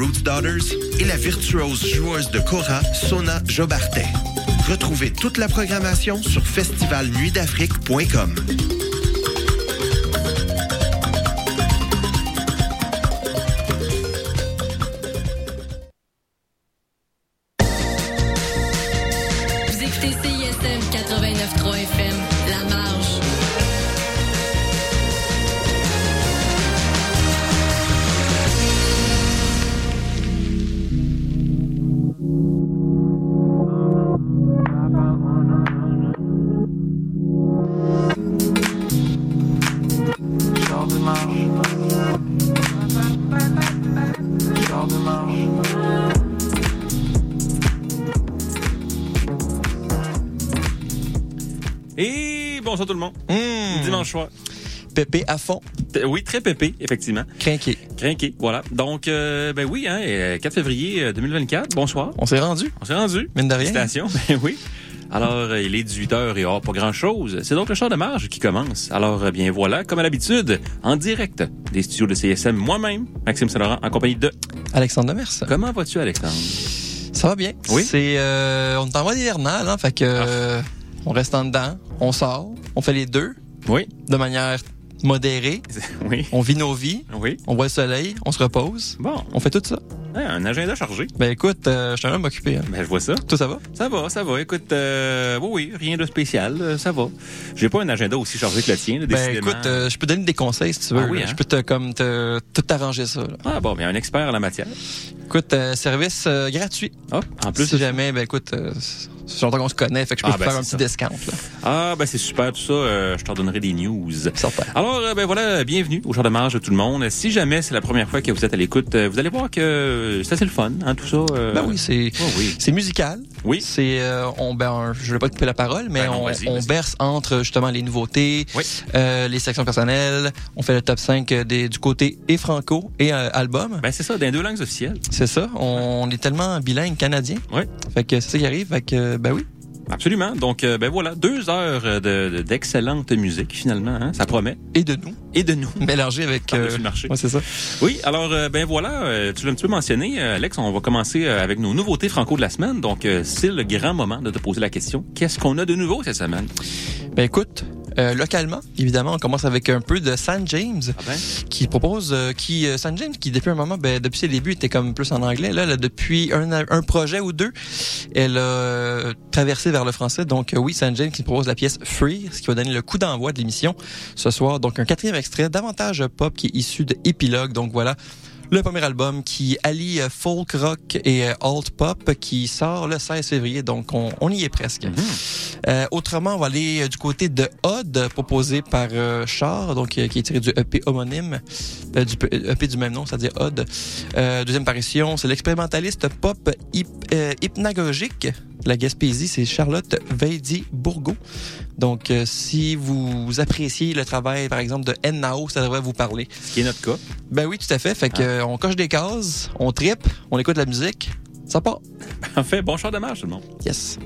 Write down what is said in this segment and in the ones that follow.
Roots Daughters et la virtuose joueuse de Cora, Sona Jobartet. Retrouvez toute la programmation sur festivalnuitdafrique.com. Pépé à fond? Euh, Oui, très pépé, effectivement. Crinqué. Crinqué, voilà. Donc, euh, ben oui, hein, euh, 4 février euh, 2024. Bonsoir. On s'est rendu. On s'est rendu. Mine de rien. Station, ben oui. Alors, euh, il est 18h et oh, pas grand-chose. C'est donc le char de marge qui commence. Alors, euh, bien voilà, comme à l'habitude, en direct des studios de CSM, moi-même, Maxime Saint-Laurent, en compagnie de... Alexandre Demers. Comment vas-tu, Alexandre? Ça va bien. Oui. C'est, euh, on est en mode hivernal, hein, fait que, euh, on reste en dedans, on sort, on fait les deux Oui, de manière modérée. oui, On vit nos vies, oui. on voit le soleil, on se repose. Bon, On fait tout ça. un agenda chargé. Ben écoute, euh, je suis un homme occupé. Hein. Ben, je vois ça. Tout ça va? Ça va, ça va. Écoute, euh, oui, oui, rien de spécial, euh, ça va. J'ai pas un agenda aussi chargé que le tien, là, Ben décidément. écoute, euh, je peux donner des conseils si tu veux. Ah oui, hein? Je peux te comme te tout arranger ça. là. Ah bon, mais un expert en la matière. Écoute, service gratuit. Ah, en plus. si jamais, ben écoute, c'est longtemps qu'on se connaît, fait que je peux Ah, ben, faire un c'est petit discount. Là. Ah, ben c'est super tout ça. euh, je t'en donnerai des news. Certain. Alors, euh, ben voilà, bienvenue au jour de marge de tout le monde. Si jamais c'est la première fois que vous êtes à l'écoute, euh, vous allez voir que c'est assez le fun, hein, tout ça. euh, Ben oui, c'est oh oui. c'est musical. Oui. C'est euh, on ben je vais pas te couper la parole, mais Ben non, on, on berce entre justement les nouveautés, Oui. les sections personnelles. On fait le top 5 des, du côté et franco et album. Ben c'est ça, dans les deux langues officielles. C'est ça. On, est tellement bilingue canadien. Oui. Fait que c'est ça qui arrive. Fait que ben oui. Absolument. Donc, euh, ben voilà, deux heures de- de- d'excellente musique finalement. Hein, ça promet. Et de nous Et de nous. mélangé avec. Par-dessus le marché. ouais, c'est ça. Oui, alors euh, ben voilà, euh, tu l'as un petit peu mentionné, euh, Alex, on va commencer euh, avec nos nouveautés franco de la semaine. Donc euh, c'est le grand moment de te poser la question. Qu'est-ce qu'on a de nouveau cette semaine? Ben écoute, euh, localement, évidemment, on commence avec un peu de San James. Ah ben, qui propose, euh, qui euh, San James, qui depuis un moment, ben, depuis ses débuts, était comme plus en anglais. Là, là, depuis un, un projet ou deux, elle a traversé vers le français. Donc oui, San James qui propose la pièce Free, ce qui va donner le coup d'envoi de l'émission ce soir. Donc un quatrième extrait, davantage pop, qui est issu de Epilogue. Donc voilà. Le premier album qui allie euh, folk rock et euh, alt pop qui sort le 16 février, donc on, on y est presque. Mhm. Euh, autrement, on va aller du côté de Odd, proposé par euh, Char, donc qui est tiré du EP homonyme, euh, du EP du même nom, c'est-à-dire Odd. Deuxième apparition, c'est l'expérimentaliste pop hyp- hypnagogique. La Gaspésie, c'est Charlotte Veidy Bourgo. Donc, euh, si vous appréciez le travail, par exemple, de Nao, ça devrait vous parler. ce qui est notre cas. Ben oui, tout à fait. Fait que euh, on coche des cases, on tripe, on écoute la musique, ça part. En fait, bon char de marche tout le monde. Yes.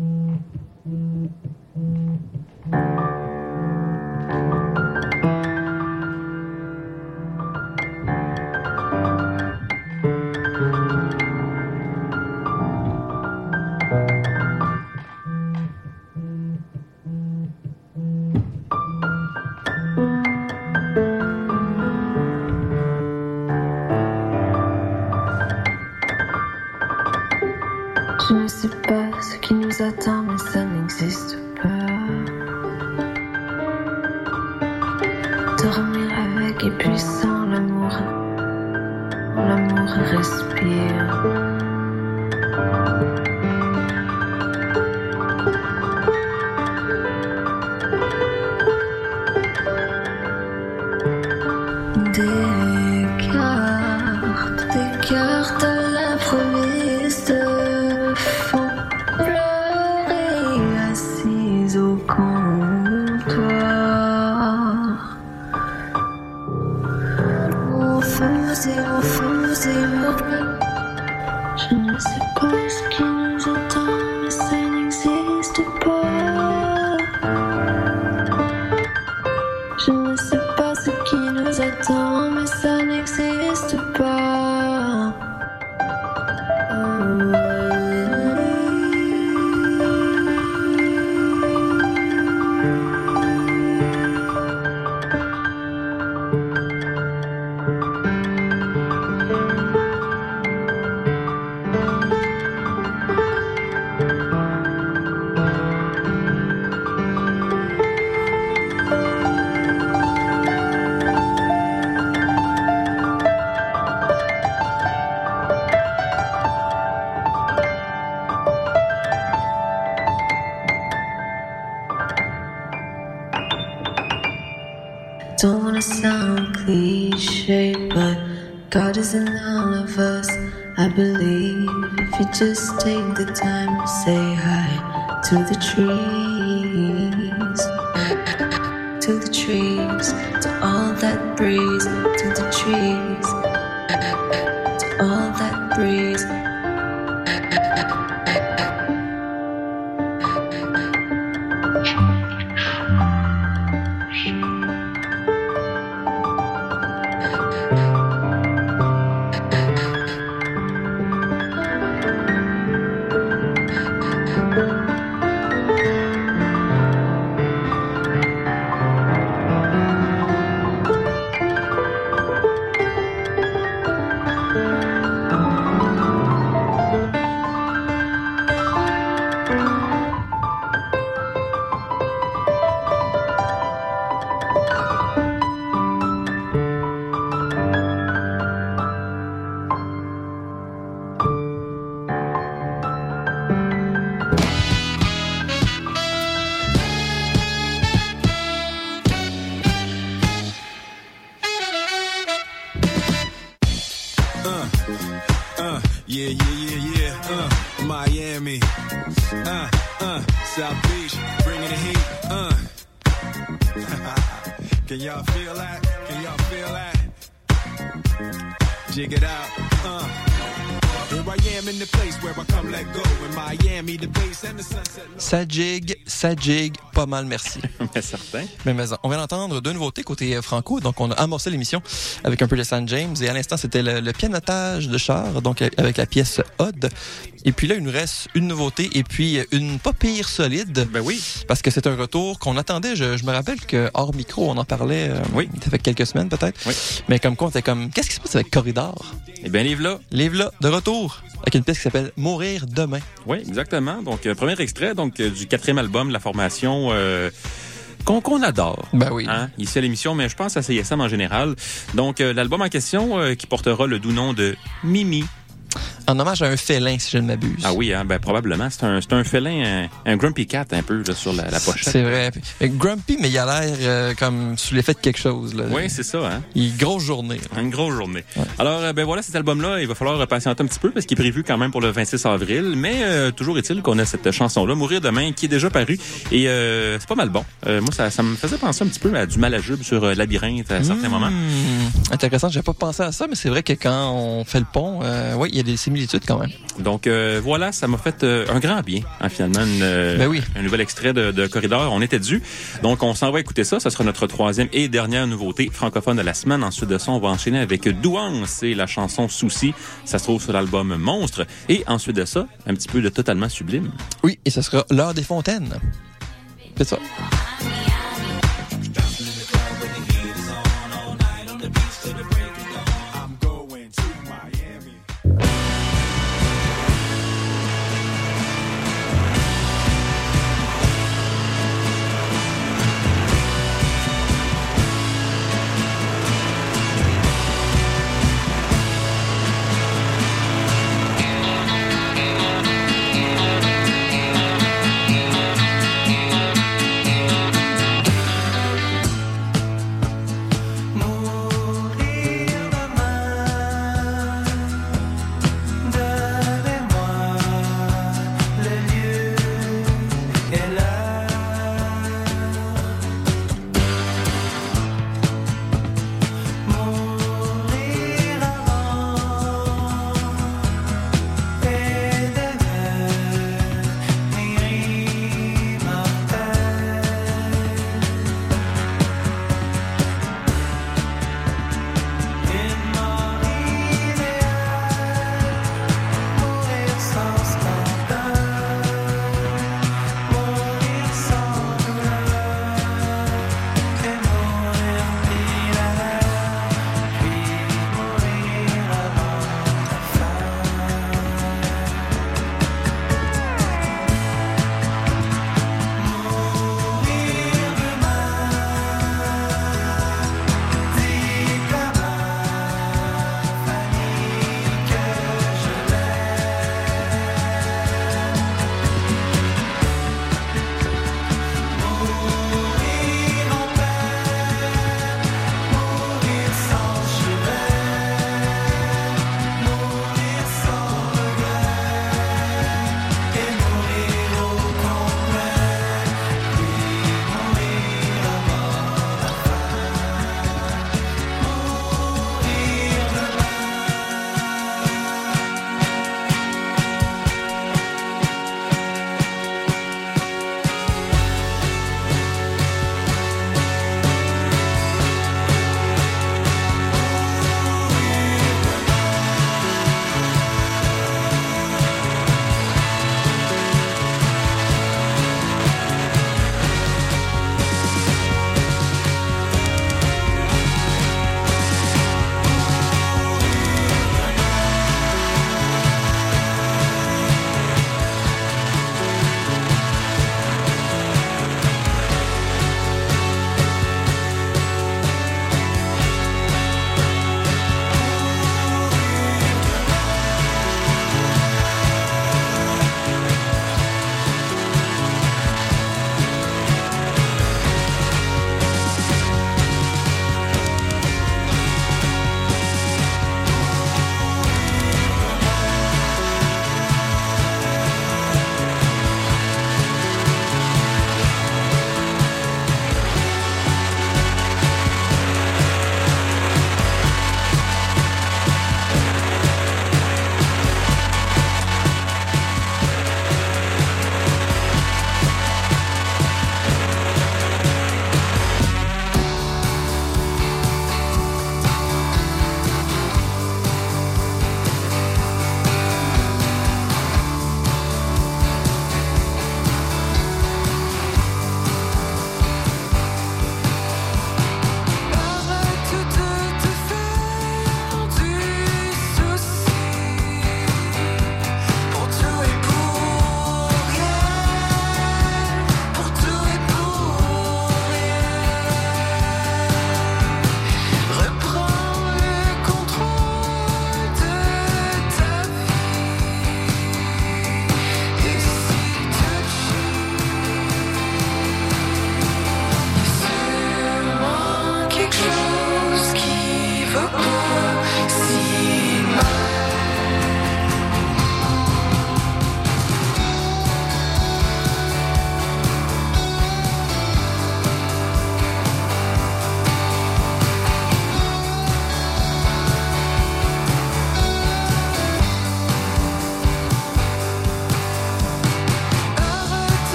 Thank mm -hmm. you. Just ça gigue, pas mal, merci. Mais certain. Mais, mais on vient d'entendre deux nouveautés côté euh, franco. Donc, on a amorcé l'émission avec un peu de San James. Et à l'instant, c'était le, le pianotage de char, donc euh, avec la pièce Odd. Et puis là, il nous reste une nouveauté et puis euh, une pas pire solide. Ben oui. Parce que c'est un retour qu'on attendait. Je, je me rappelle que hors micro, on en parlait. euh, Oui. Ça fait quelques semaines peut-être. Oui. Mais comme quoi, on était comme, qu'est-ce qui se passe avec Corridor? Eh bien, livre là. Livre là, de retour, avec une pièce qui s'appelle Mourir demain. Oui, exactement. Donc, euh, premier extrait donc euh, du quatrième album de la formation euh, qu'on adore. Ben oui. Hein, ici à l'émission, mais je pense à CISM en général. Donc, euh, l'album en question qui portera le doux nom de Mimi. En hommage à un félin, si je ne m'abuse. Ah oui, hein, ben probablement. C'est un, un félin, un, un grumpy cat un peu là, sur la, la pochette. C'est vrai. Grumpy, mais il a l'air euh, comme sous l'effet de quelque chose. Là. Oui, c'est ça. Hein? Il grosse journée. là. Une grosse journée. Alors, euh, ben voilà, cet album-là, il va falloir patienter un petit peu parce qu'il est prévu quand même pour le 26 avril. Mais euh, toujours est-il qu'on a cette chanson-là, Mourir demain, qui est déjà parue. Et euh, c'est pas mal bon. Moi, ça, ça me faisait penser un petit peu à du Malajube sur euh, Labyrinthe à certains moments. Hmm, Intéressant, j'ai pas pensé à ça, mais c'est vrai que quand on fait le pont, euh, oui, il y a des similitudes quand même. Donc euh, voilà, ça m'a fait euh, un grand bien, hein, finalement, une, euh, Ben oui. un nouvel extrait de, de Corridor. On était dû. Donc on s'en va écouter ça. Ça sera notre troisième et dernière nouveauté francophone de la semaine. Ensuite de ça, on va enchaîner avec Douance et la chanson Souci. Ça se trouve sur l'album Monstre. Et ensuite de ça, un petit peu de Totalement Sublime. Oui, et ce sera l'heure des fontaines. C'est ça.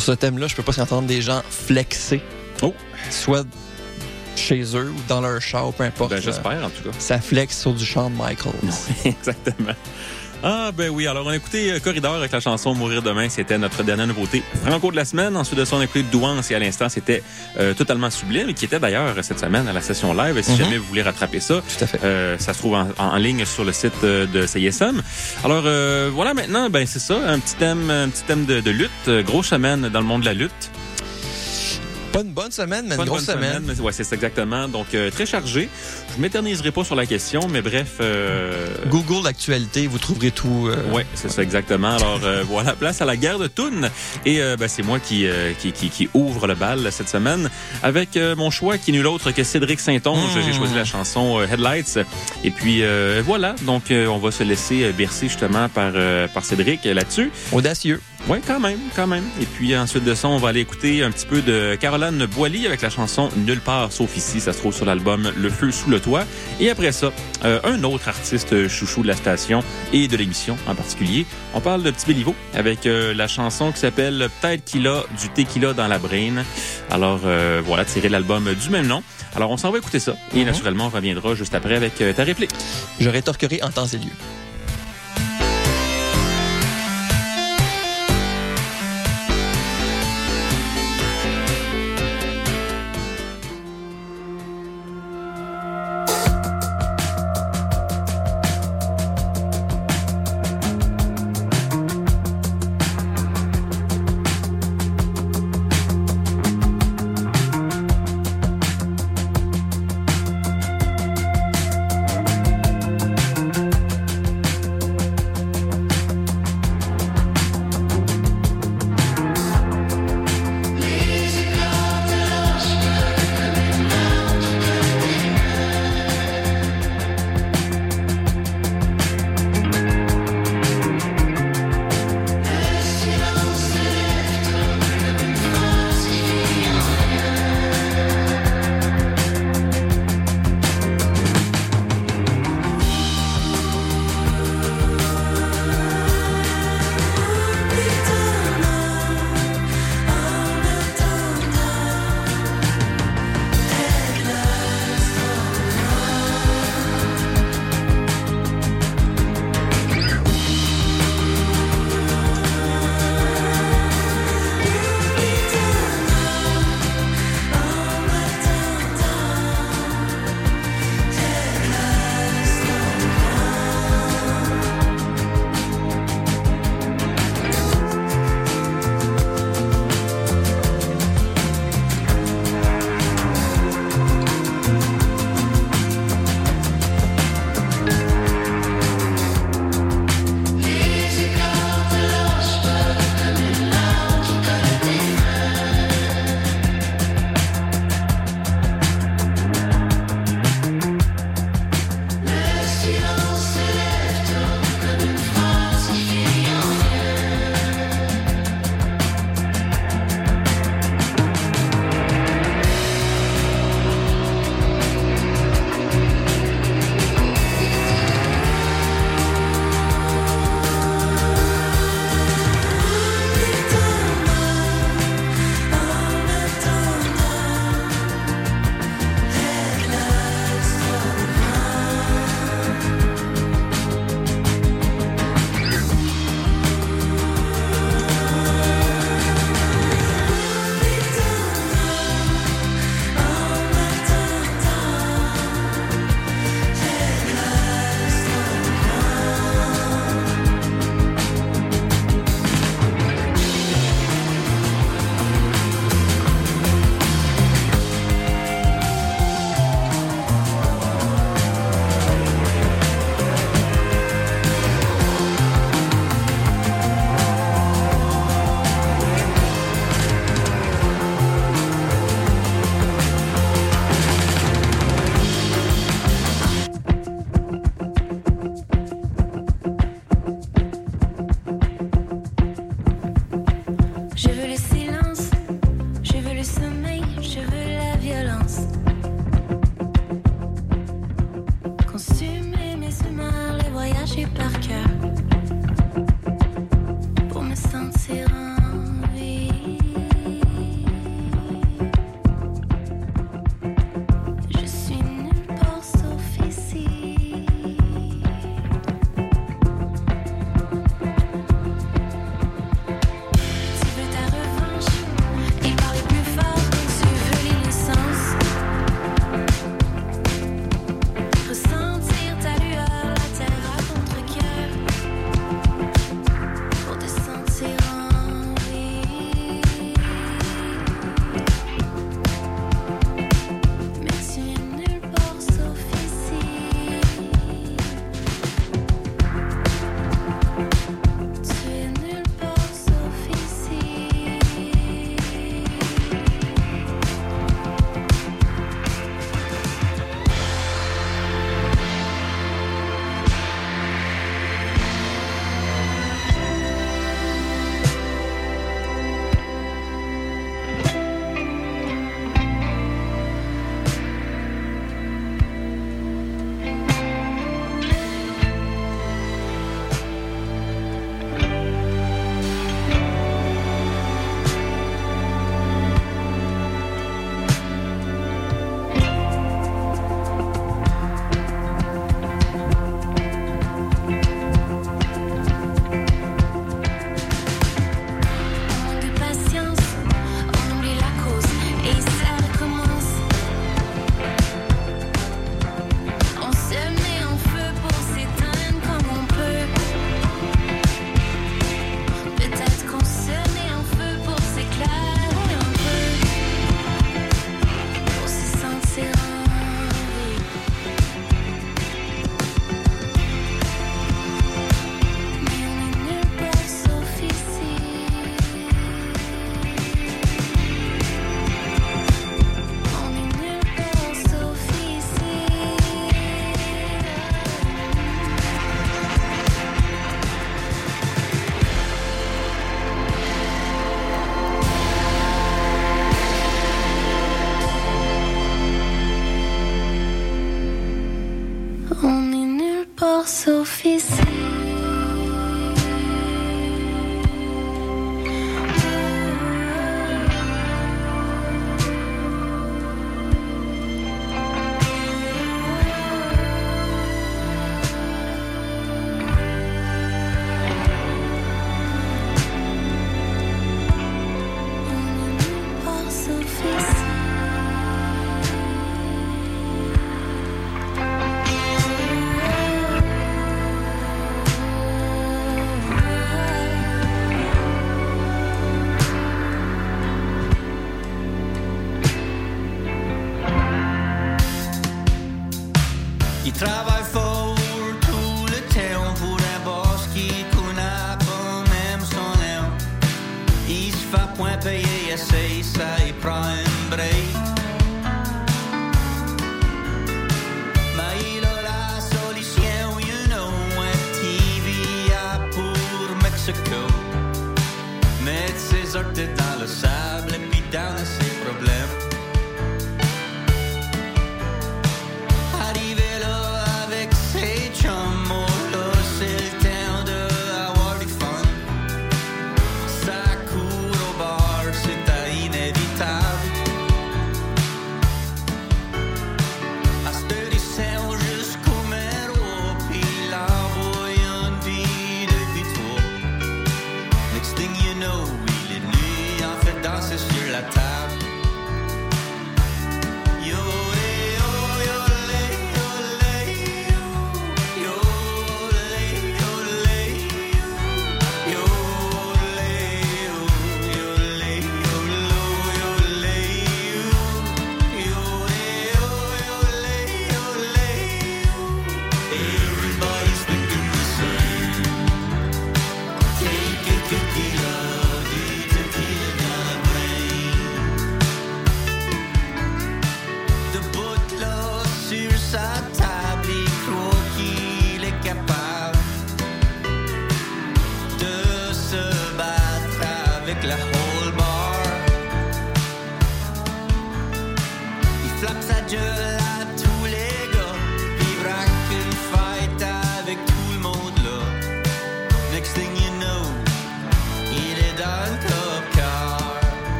Sur ce thème-là, je peux pas s'entendre des gens flexer. Oh. Soit chez eux ou dans leur char, peu importe. Ben, là. j'espère, en tout cas. Ça flex sur du chant de Michael. Exactement. Ah, ben oui. Alors, on a écouté euh, Corridor avec la chanson Mourir demain. C'était notre dernière nouveauté. Franco de la semaine. Ensuite de ça, on a écouté Douance et à l'instant, c'était euh, totalement sublime, qui était d'ailleurs cette semaine à la session live. Si Mhm. jamais vous voulez rattraper ça, Tout à fait. euh, ça se trouve en, en ligne sur le site euh, de CISM. Alors, euh, voilà, maintenant, ben c'est ça, un petit thème, un petit thème de, de lutte. Euh, grosse semaine dans le monde de la lutte. Pas une bonne semaine, mais Pas une grosse bonne semaine. mais ouais, c'est exactement. Donc, euh, très chargé. Je m'éterniserai pas sur la question, mais bref... euh, Google l'actualité, vous trouverez tout. euh, Oui, c'est ça exactement. Alors euh, voilà, place à la guerre de Toon. Et euh, ben, c'est moi qui, qui, qui, qui ouvre le bal cette semaine avec mon choix qui n'est nul autre que Cédric Saint-Onge. Mmh. J'ai choisi la chanson Headlights. Et puis voilà, donc on va se laisser bercer justement par, par Cédric là-dessus. Audacieux. Oui, quand même, quand même. Et puis ensuite de ça, on va aller écouter un petit peu de Caroline Boily avec la chanson Nulle part sauf ici. Ça se trouve sur l'album Le feu sous le toit. Et après ça, euh, un autre artiste chouchou de la station et de l'émission en particulier. On parle de Petit Béliveau avec euh, la chanson qui s'appelle Peut-être qu'il a du tequila dans la brain. Alors euh, voilà, tiré de l'album du même nom. Alors on s'en va écouter ça. Et naturellement, on reviendra juste après avec euh, ta réplique. Je rétorquerai en temps et lieu.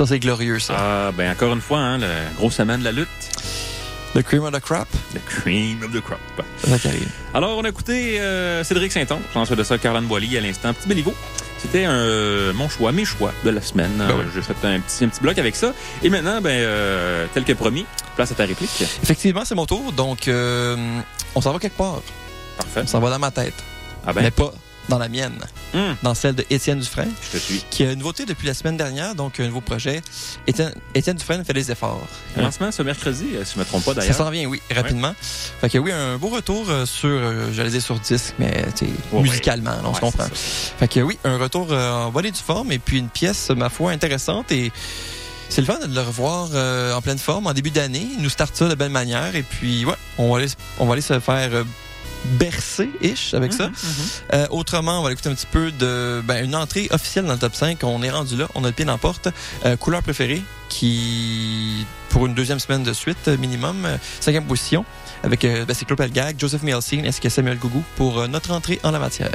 Ça, c'est glorieux, ça. Ah, ben encore une fois, hein, le gros semaine de la lutte. The cream of the crop. The cream of the crop. Ça arrive. Alors, on a écouté euh, Cédric Saint-Onge, François de ça, Caroline Boilly à l'instant. Petit béliveau. C'était euh, mon choix, mes choix de la semaine. Ben J'ai fait un petit, bloc avec ça. Et maintenant, ben, euh, tel que promis, place à ta réplique. Effectivement, c'est mon tour. Donc, euh, on s'en va quelque part. Parfait. On s'en va dans ma tête. Ah ben. Mais pas dans la mienne, Hum, dans celle de Étienne Dufresne, je te suis. qui a une nouveauté depuis la semaine dernière, donc un nouveau projet. Étienne, Étienne Dufresne fait des efforts. Un lancement ce mercredi, euh, si je me trompe pas Ça d'ailleurs. s'en vient, oui, rapidement. Fait que oui, un beau retour euh, sur, euh, j'allais dire sur disque, mais Ouais, musicalement, on se Ouais, comprend. c'est ça. Fait que oui, un retour euh, en bonne et due forme et puis une pièce, ma foi, intéressante et c'est le fun de le revoir euh, en pleine forme en début d'année. Il nous starte ça de belle manière et puis ouais, on va aller, on va aller se faire euh, bercer ish avec ça. Mhm, mhm. Euh, autrement, on va écouter un petit peu de ben, une entrée officielle dans le top 5. On est rendu là, on a le pied dans la porte. Euh, couleur préférée qui pour une deuxième semaine de suite euh, minimum, euh, cinquième position avec euh, ben, c'est Claude Pelgag, Joseph Mielsin ainsi que Samuel Gougou pour euh, notre entrée en la matière.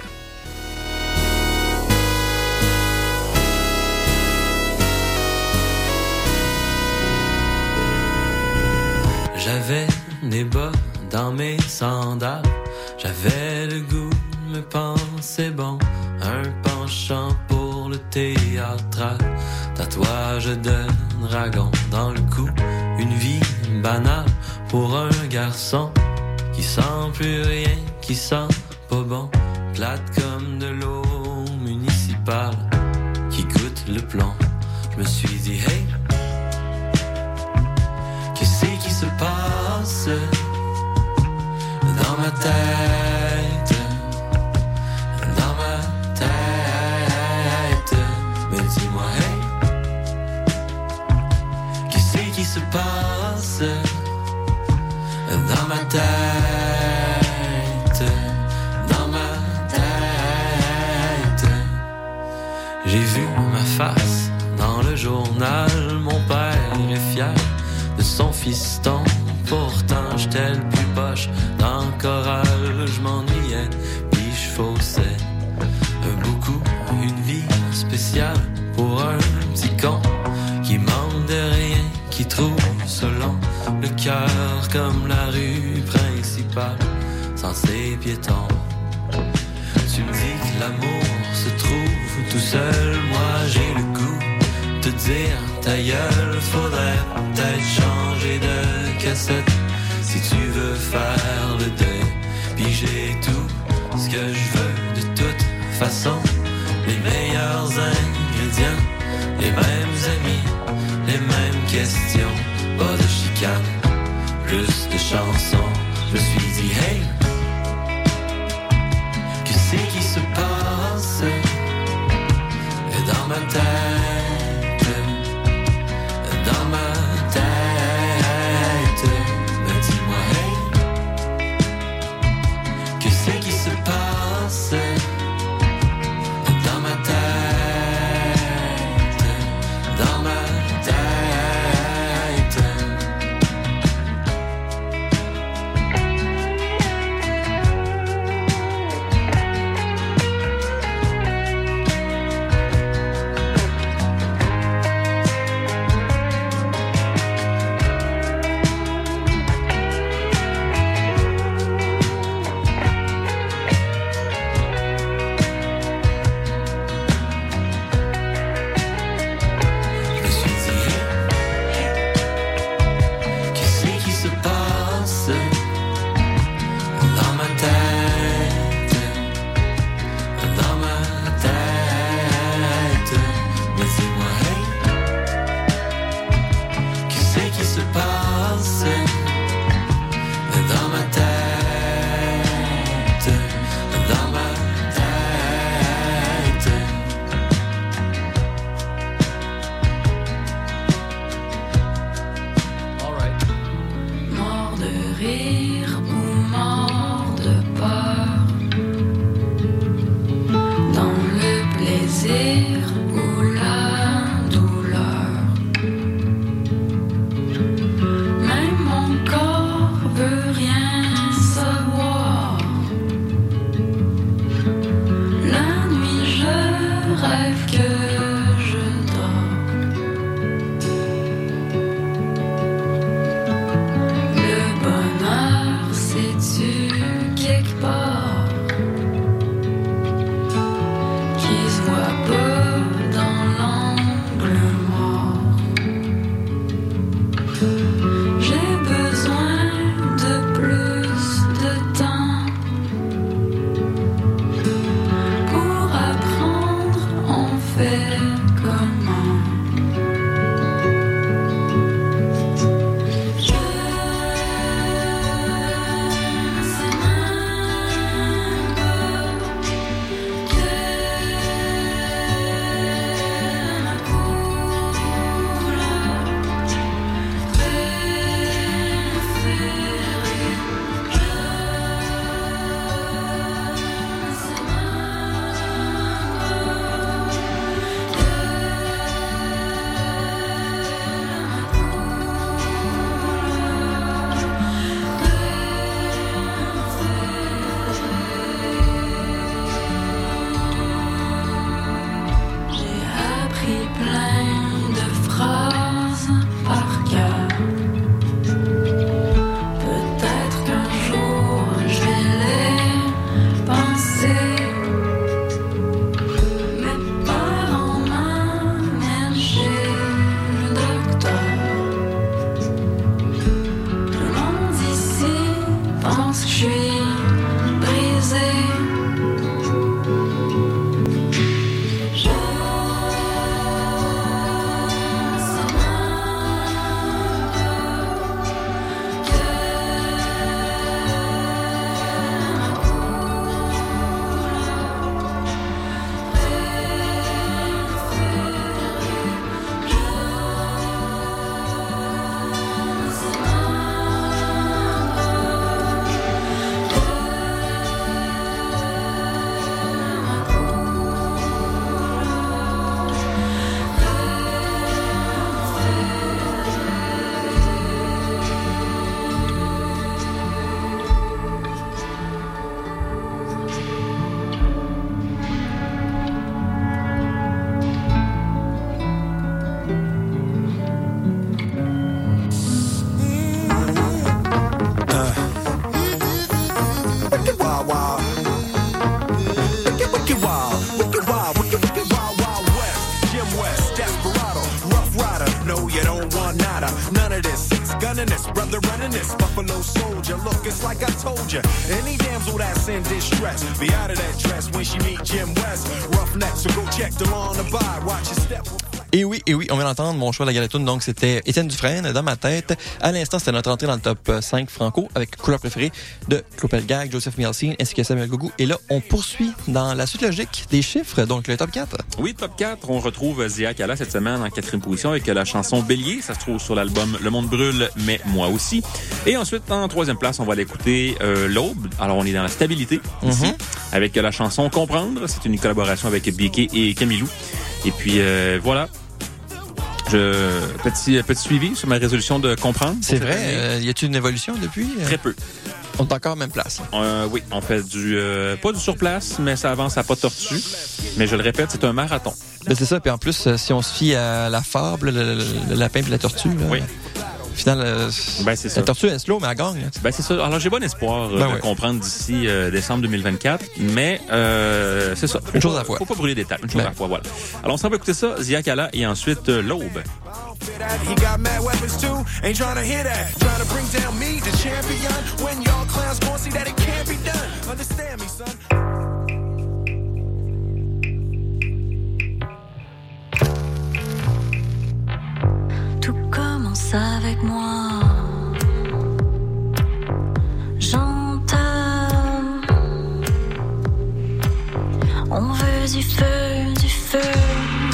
J'avais des bas dans mes sandales. J'avais le goût de me penser bon. Un penchant pour le théâtral. Tatouage de dragon dans le cou. Une vie banale pour un garçon qui sent plus rien, qui sent pas bon. Plate comme de l'eau municipale qui goûte le plomb. Je me suis dit, hey, Qu'est-ce qui se passe dans ma tête? Face dans le journal, mon père est fier de son fiston. Pourtant, j'étais le plus poche dans le choral, je m'ennuyais, puis je faussais. Beaucoup, une vie spéciale pour un petit con qui manque de rien, qui trouve selon le cœur comme la rue principale, sans ses piétons. Tu me dis que l'amour se trouve tout seul, dire ta gueule, faudrait peut-être changer de cassette si tu veux faire le deuil. Puis j'ai tout ce que je veux de toute façon, les meilleurs ingrédients, les mêmes amis, les mêmes questions, pas de chicane, plus de chansons. Je me suis dit hey. Qu'est-ce qui se passe? Dans ma tête? Soldier, look, it's like I told you. Any damsel that's in distress, be out of that dress when she meet Jim West. Rough neck, so go check the lawn and buy. Watch your step. Et oui, et oui, on vient d'entendre mon choix de la galatoune. Donc, c'était Étienne Dufresne dans ma tête. À l'instant, c'était notre entrée dans le top 5 franco avec couleur préférée de Claude Gag, Joseph Mielsin ainsi que Samuel Gougou. Et là, on poursuit dans la suite logique des chiffres. Donc, le top 4. Oui, top 4, on retrouve Zia Kala cette semaine en quatrième position avec la chanson Bélier. Ça se trouve sur l'album Le Monde Brûle, mais moi aussi. Et ensuite, en troisième place, on va l'écouter euh, L'Aube. Alors, on est dans la stabilité ici, avec la chanson Comprendre. C'est une collaboration avec Bieke et Camilou. Et puis, euh, voilà. Je, petit, petit suivi sur ma résolution de comprendre. C'est vrai. euh, y a-t-il une évolution depuis? Euh, Très peu. On est encore à même place. Euh, oui, on fait du euh, pas du surplace, mais ça avance à pas tortue. Mais je le répète, c'est un marathon. Ben, c'est ça. Puis en plus, euh, si on se fie à la fable, le, le- le lapin et la tortue, là, Oui. Au final, euh, Ben c'est ça. la tortue est slow, mais elle gagne. là. Ben c'est ça. Alors j'ai bon espoir euh, Ben de ouais. comprendre d'ici euh, décembre 2024, mais euh, c'est ça. Faut Une chose pas- à la fois. Faut pas brûler d'étapes, une chose Ben. à la fois. Voilà. Alors on s'en va écouter ça, Zia Kala et ensuite euh, l'aube. He got avec moi. J'entends. On veut du feu, du feu.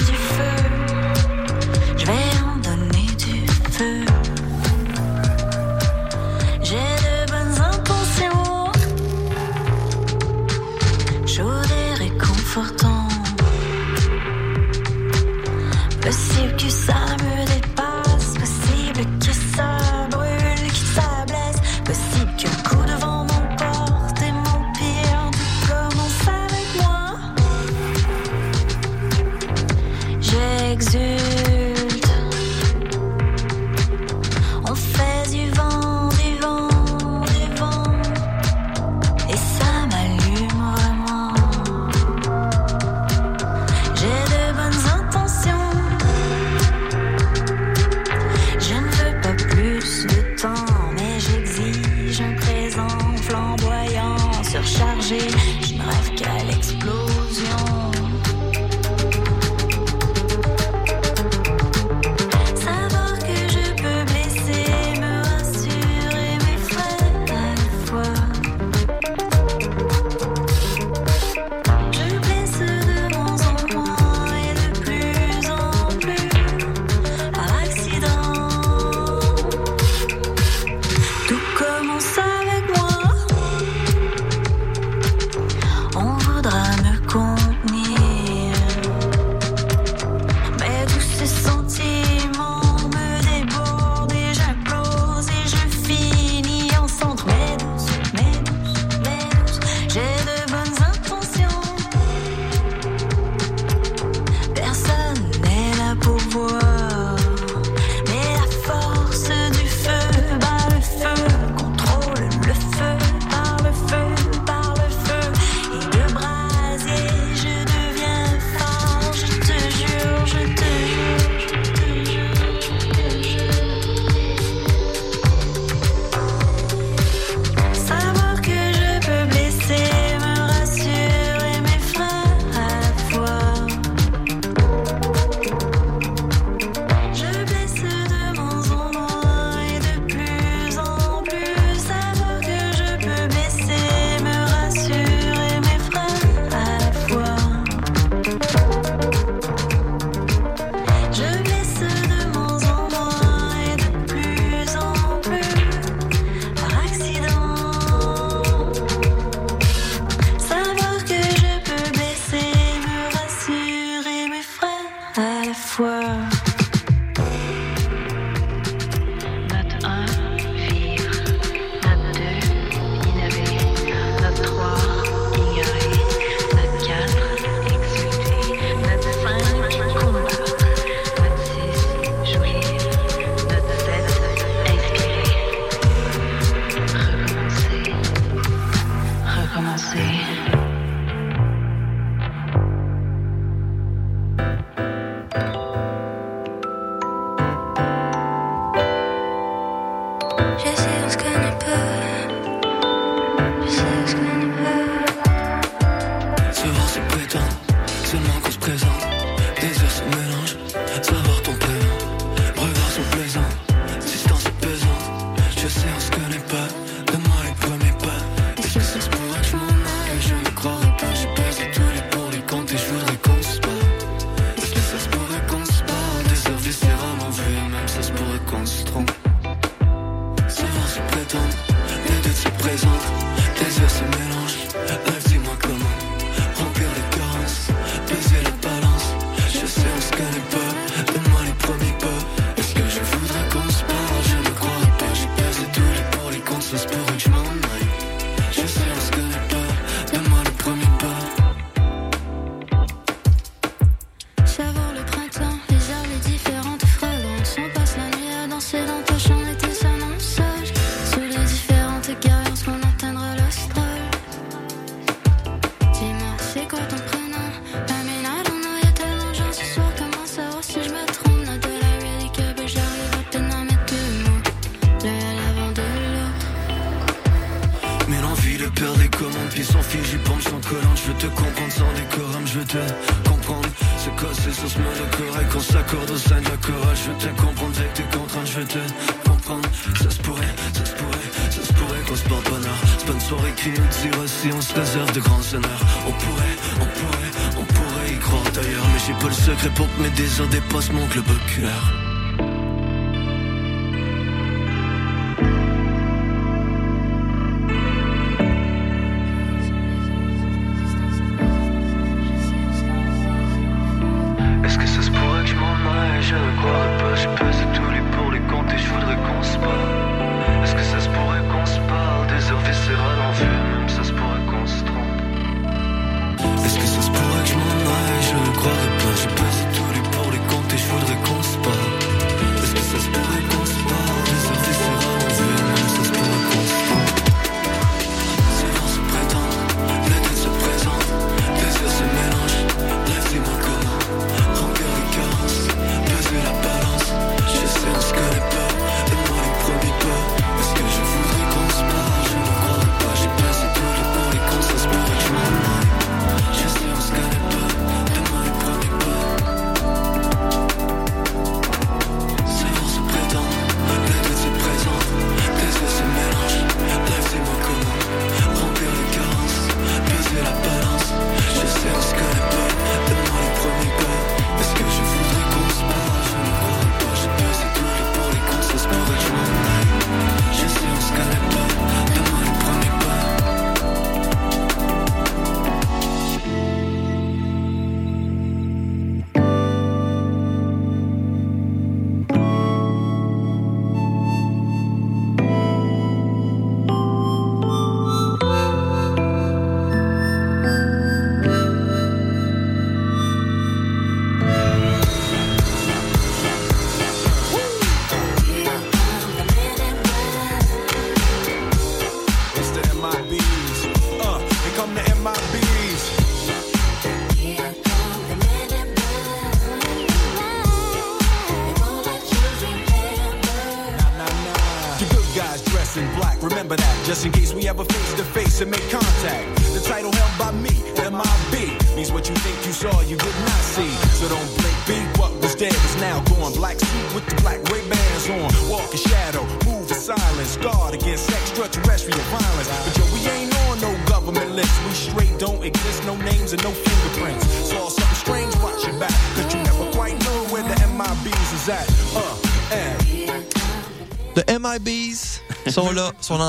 On pourrait, on pourrait, on pourrait y croire d'ailleurs. Mais j'ai pas le secret pour que mes désirs dépassent mon globe oculaire.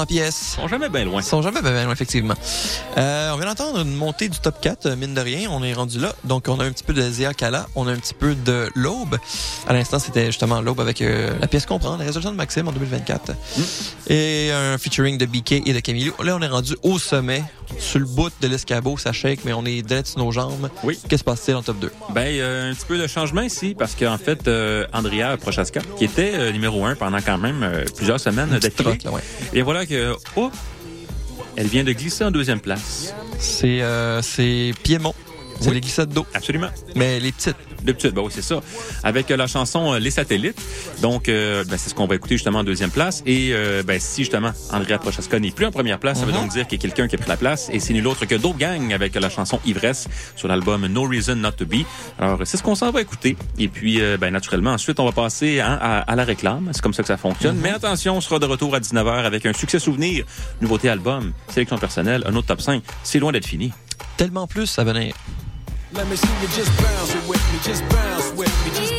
pièces. Sont jamais bien loin. Sont jamais bien loin, effectivement. Euh, on vient d'entendre une montée du top 4, mine de rien. On est rendu là. Donc, on a un petit peu de Zia Kala, on a un petit peu de l'Aube. À l'instant, c'était justement l'Aube avec euh, la pièce Comprendre, la résolution de Maxime en 2024. Et un featuring de BK et de Camilo. Là, on est rendu au sommet, sur le bout de l'escabeau, ça shake, mais on est direct sur nos jambes. Oui. Qu'est-ce qui se passe-t-il en top 2? Ben, euh, un petit peu de changement ici, parce qu'en fait, euh, Andrea Prochaska, qui était euh, numéro un pendant quand même plusieurs semaines d'affilée, ouais. et voilà que, oh, elle vient de glisser en deuxième place. C'est c'est Piémont. C'est Oui. les glissades d'eau. Absolument. Mais les petites. De petites, ben oui, c'est ça. Avec euh, la chanson euh, Les Satellites. Donc, euh, ben, c'est ce qu'on va écouter justement en deuxième place. Et euh, ben, si justement Andrea Prochaska n'est plus en première place, ça veut donc dire qu'il y a quelqu'un qui a pris la place. Et c'est nul autre que Dope Gang avec la chanson Ivresse sur l'album No Reason Not To Be. Alors, c'est ce qu'on s'en va écouter. Et puis, euh, ben, naturellement, ensuite, on va passer hein, à, à la réclame. C'est comme ça que ça fonctionne. Mais attention, on sera de retour à 19h avec un succès souvenir, nouveauté album, sélection personnelle, un autre top 5. C'est loin d'être fini. Tellement plus à venir. Let me see you just bounce it with me, just bounce with me,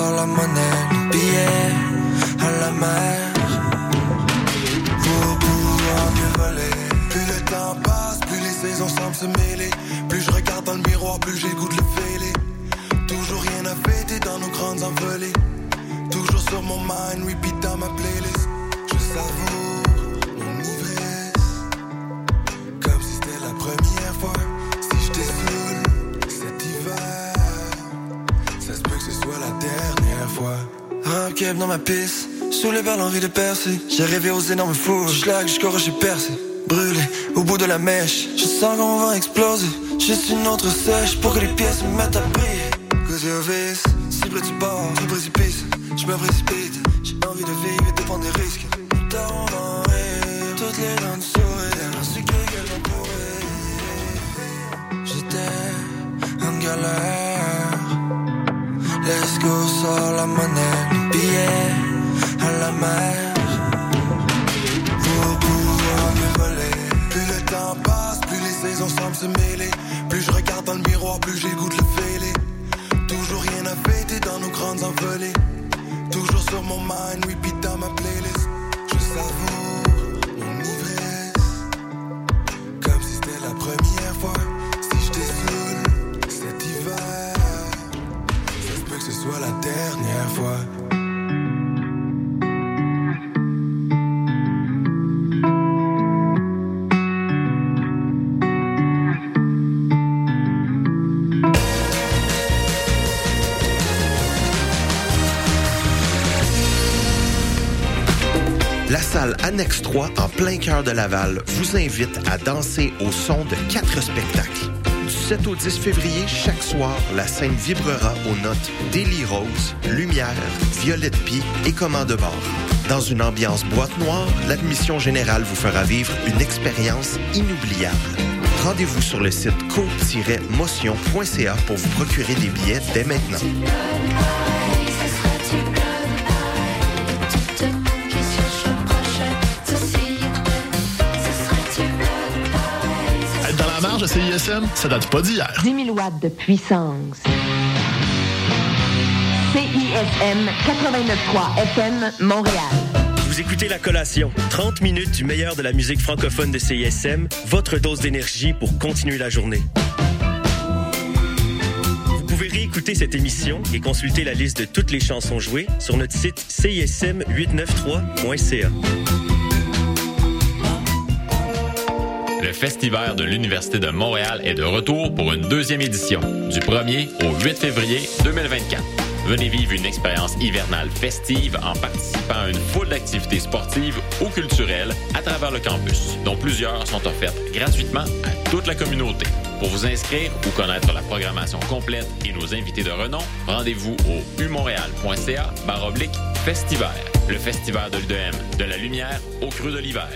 la monnaie, le billet à la mer. Pour pouvoir mieux voler. Plus le temps passe, plus les saisons semblent se mêler. Plus je regarde dans le miroir, plus de le fêler. Toujours rien à fêter dans nos grandes envolées. Toujours sur mon mind, repeat dans ma playlist. Je savoure mon ivresse. Comme si c'était la première fois. Si je saoul fois. Un keb dans ma piste, saoulé par l'envie de percer. J'ai rêvé aux énormes fous, schlag jusqu'au rocher percé. Brûlé au bout de la mèche, je sens qu'on va exploser. Juste une autre sèche pour que les pièces me mettent à briller. You're vis, si près du bord, du précipice, je me précipite. J'ai envie de vivre et de prendre des risques. Tard on toutes les dents de sourire. J'étais en galère. Let's go, sors la monnaie, le billet à la mer. Pour pouvoir me voler. Plus le temps passe, plus les saisons semblent se mêler. Plus je regarde dans le miroir, plus j'ai goût de le fêler. Toujours rien à fêter dans nos grandes envolées. Toujours sur mon mind, repeat dans ma playlist. Je savoure Annexe 3, en plein cœur de Laval, vous invite à danser au son de quatre spectacles. Du 7 au 10 février, chaque soir, la scène vibrera aux notes Daily Rose, Lumière, Violette Pie et Commande de bord. Dans une ambiance boîte noire, l'admission générale vous fera vivre une expérience inoubliable. Rendez-vous sur le site co-motion.ca pour vous procurer des billets dès maintenant. CISM, ça date pas d'hier. 10 000 watts de puissance. CISM 89.3 FM Montréal. Vous écoutez La Collation, 30 minutes du meilleur de la musique francophone de CISM, votre dose d'énergie pour continuer la journée. Vous pouvez réécouter cette émission et consulter la liste de toutes les chansons jouées sur notre site cism893.ca. Le Festival de l'Université de Montréal est de retour pour une deuxième édition, du 1er au 8 février 2024. Venez vivre une expérience hivernale festive en participant à une foule d'activités sportives ou culturelles à travers le campus, dont plusieurs sont offertes gratuitement à toute la communauté. Pour vous inscrire ou connaître la programmation complète et nos invités de renom, rendez-vous au umontréal.ca baroblique festival. Le festival de l'UDM, de la lumière au creux de l'hiver.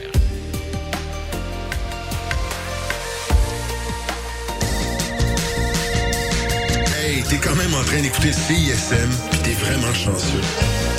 T'es quand même en train d'écouter CISM, pis t'es vraiment chanceux.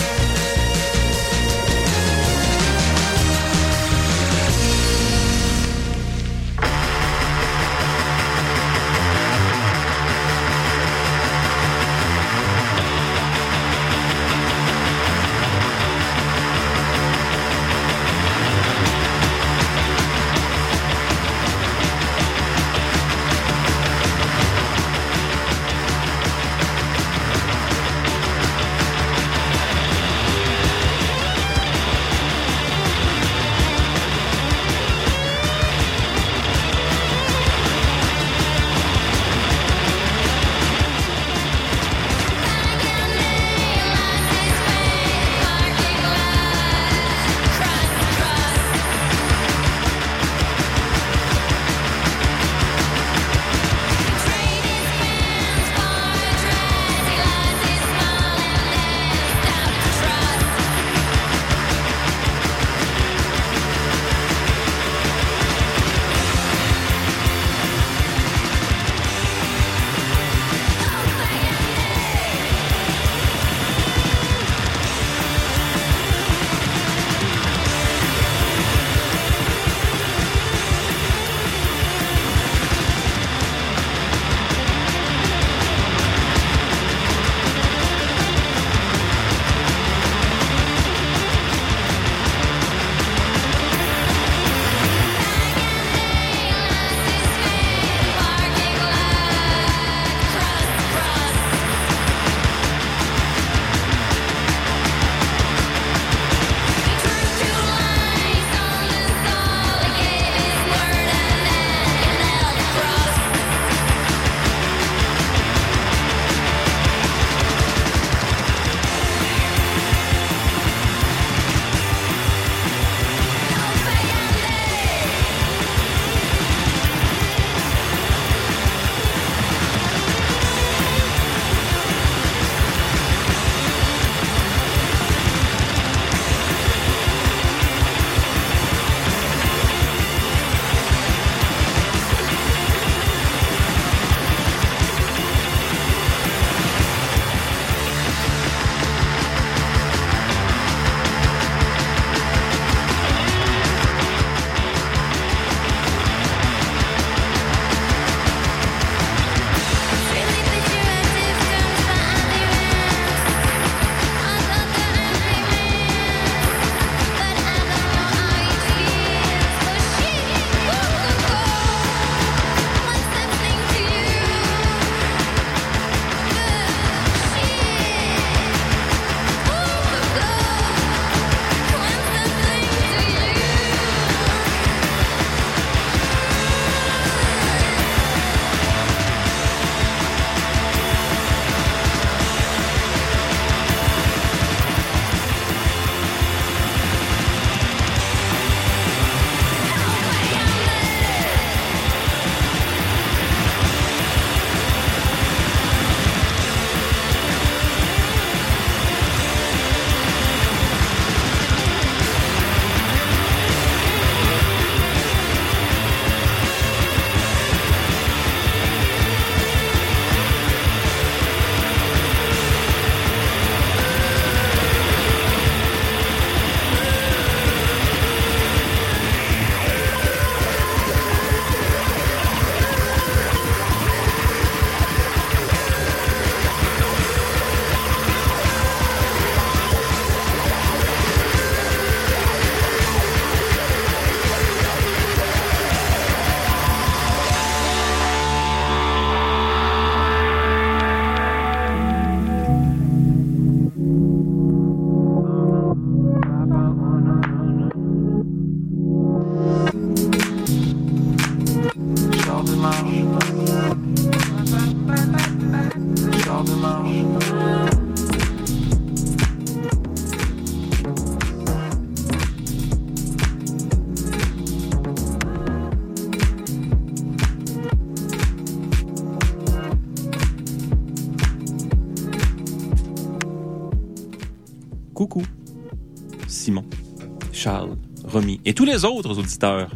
Les autres auditeurs.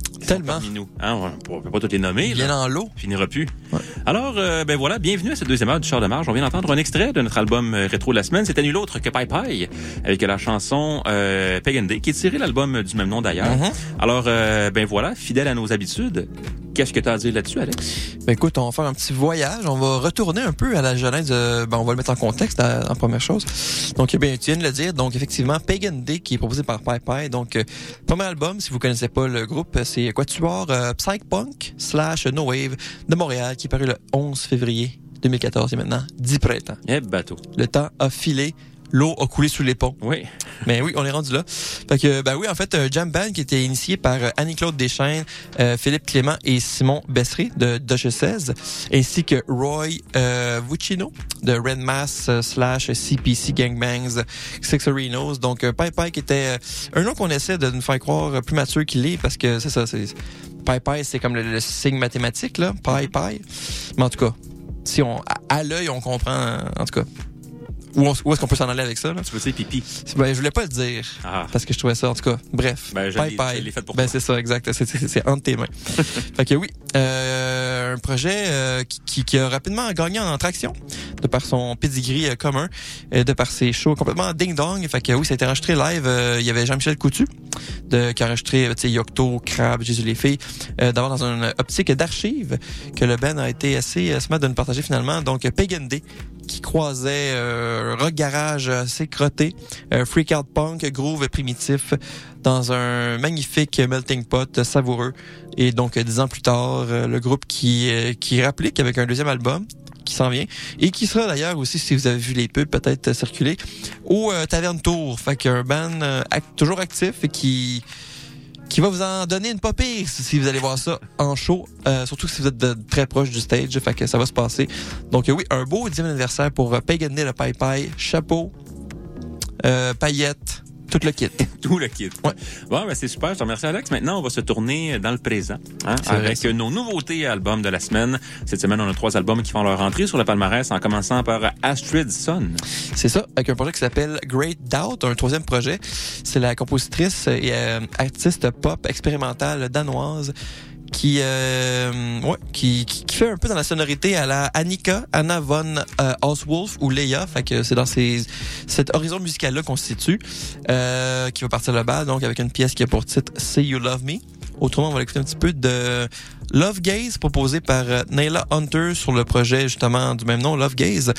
parmi nous. Hein, on ne peut pas tous les nommer. Bien là. dans l'eau. Finira plus. Alors, euh, ben voilà, bienvenue à cette deuxième heure du Char de Marge. On vient d'entendre un extrait de notre album euh, rétro de la semaine. C'était nul autre que Pai Pai, avec la chanson euh, Pagan Day, qui est tirée de l'album du même nom d'ailleurs. Mhm. Alors, euh, ben voilà, fidèle à nos habitudes. Qu'est-ce que tu as à dire là-dessus, Alex? Ben écoute, on va faire un petit voyage. On va retourner un peu à la euh, ben on va le mettre en contexte euh, en première chose. Donc, eh bien, tu viens de le dire. Donc, effectivement, Pagan Day qui est proposé par Pai Pai. Donc, euh, premier album, si vous connaissez pas le groupe, c'est Quatuor euh, Psych Punk slash No Wave de Montréal qui est paru le 11 février 2014 et maintenant 10 printemps. Eh, bateau. Le temps a filé. L'eau a coulé sous les ponts. Oui. Mais oui, on est rendu là. Fait que, ben oui, en fait, un jam band qui était initié par euh, Annie-Claude Deschaines, euh, Philippe Clément et Simon Bessery de Doche 16, ainsi que Roy euh, Vuccino de Red Mass euh, slash CPC Gangbangs Six Arenos. Donc, euh, Pai Pai qui était un nom qu'on essaie de nous faire croire plus mature qu'il est parce que c'est ça, c'est Pai Pai, c'est comme le, le signe mathématique, là. Pai Pai. Mais en tout cas, si on, à, à l'œil, on comprend, en tout cas, où, où est-ce qu'on peut s'en aller avec ça, là? Tu veux dire pipi? Ben, je voulais pas le dire. Ah. Parce que je trouvais ça, en tout cas. Bref. Ben, je Bye bye. je fait pour Ben, c'est ça, exact. C'est- entre tes mains. fait que oui, euh, un projet euh, qui, qui- qui a rapidement gagné en traction de par son pedigree euh, commun, et de par ses shows complètement ding-dong. Fait que oui, ça a été enregistré live. euh, Il y avait Jean-Michel Coutu de, qui a enregistré, tu sais, Yocto, Crab, Jésus les filles, euh, d'avoir dans une optique d'archives que le band a été assez euh, smart de nous partager finalement. Donc, Pagan Day qui croisait euh, rock garage assez crotté, euh, freak out punk, groove primitif dans un magnifique melting pot savoureux. Et donc, dix ans plus tard, euh, le groupe qui, euh, qui rapplique avec un deuxième album qui s'en vient et qui sera d'ailleurs aussi, si vous avez vu les pubs peut-être euh, circuler, au Taverne Tour. Fait qu'un band toujours actif et qui qui va vous en donner une pire si vous allez voir ça en show, euh, surtout si vous êtes de- très proche du stage, fait que ça va se passer. Donc oui, un beau 10e anniversaire pour euh, Pagan le Pai Pai, chapeau, euh, paillettes, tout le kit. Tout le kit. Bon, ben c'est super. Je te remercie, Alex. Maintenant, on va se tourner dans le présent hein, C'est vrai, avec ça. nos nouveautés albums de la semaine. Cette semaine, on a trois albums qui font leur entrée sur le palmarès, en commençant par Astrid Son. C'est ça, avec un projet qui s'appelle Great Doubt, un troisième projet. C'est la compositrice et euh, artiste pop expérimentale danoise qui, euh, ouais, qui, qui, qui fait un peu dans la sonorité à la Annika, Anna von euh, Oswolf ou Leia. Fait que c'est dans ces, cet horizon musical-là qu'on se situe, euh, qui va partir le bal, donc avec une pièce qui a pour titre Say You Love Me. Autrement, on va écouter un petit peu de Love Gaze proposé par euh, Naila Hunter sur le projet justement du même nom, Love Gaze.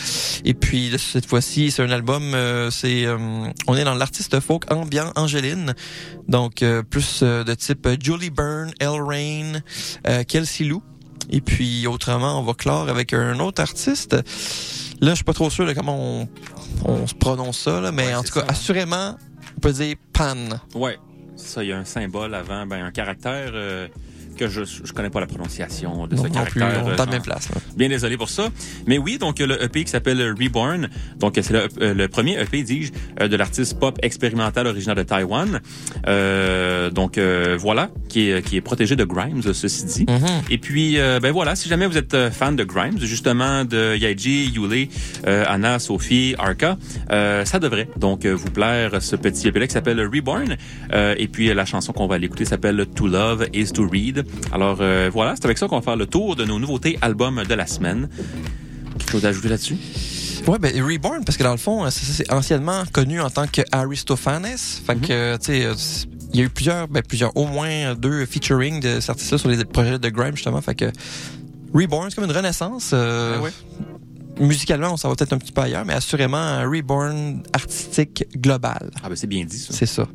Et puis cette fois-ci, c'est un album, euh, c'est euh, on est dans l'artiste folk ambiant Angéline, donc euh, plus euh, de type euh, Julie Byrne, Elle Rain, euh, Kelsey Lou. Et puis autrement, on va clore avec un autre artiste. Là, je suis pas trop sûr de comment on, on se prononce ça, là, mais en tout cas, assurément, on peut dire Pan. Ouais. Ça, il y a un symbole avant, ben, un caractère euh, que je je connais pas la prononciation de Non, ce plus, caractère. on euh, à la même place. là. Bien désolé pour ça. Mais oui, donc le EP qui s'appelle Reborn. Donc c'est le, euh, le premier EP, dis-je, euh, de l'artiste pop expérimental originaire de Taïwan. Euh, donc euh, voilà, qui est, qui est protégé de Grimes, ceci dit. Et puis, euh, ben voilà, si jamais vous êtes euh, fan de Grimes, justement de Yaiji, Yule, euh, Anna, Sophie, Arca, euh, ça devrait donc euh, vous plaire ce petit EP qui s'appelle Reborn. Euh, et puis euh, la chanson qu'on va aller écouter s'appelle To Love is to Read. Alors euh, voilà, c'est avec ça qu'on va faire le tour de nos nouveautés albums de la semaine. Quelque chose à ajouter là-dessus? Ouais, ben Reborn, parce que dans le fond, c'est- c'est anciennement connu en tant que Aristophanes. Fait que, tu sais, euh, il y a eu plusieurs, ben plusieurs, au moins deux featuring de cet artiste-là sur les projets de Grime, justement. Fait que Reborn, c'est comme une renaissance. euh, Musicalement, on s'en va peut-être un petit peu ailleurs, mais assurément un Reborn artistique global. Ah ben c'est bien dit, ça. C'est ça.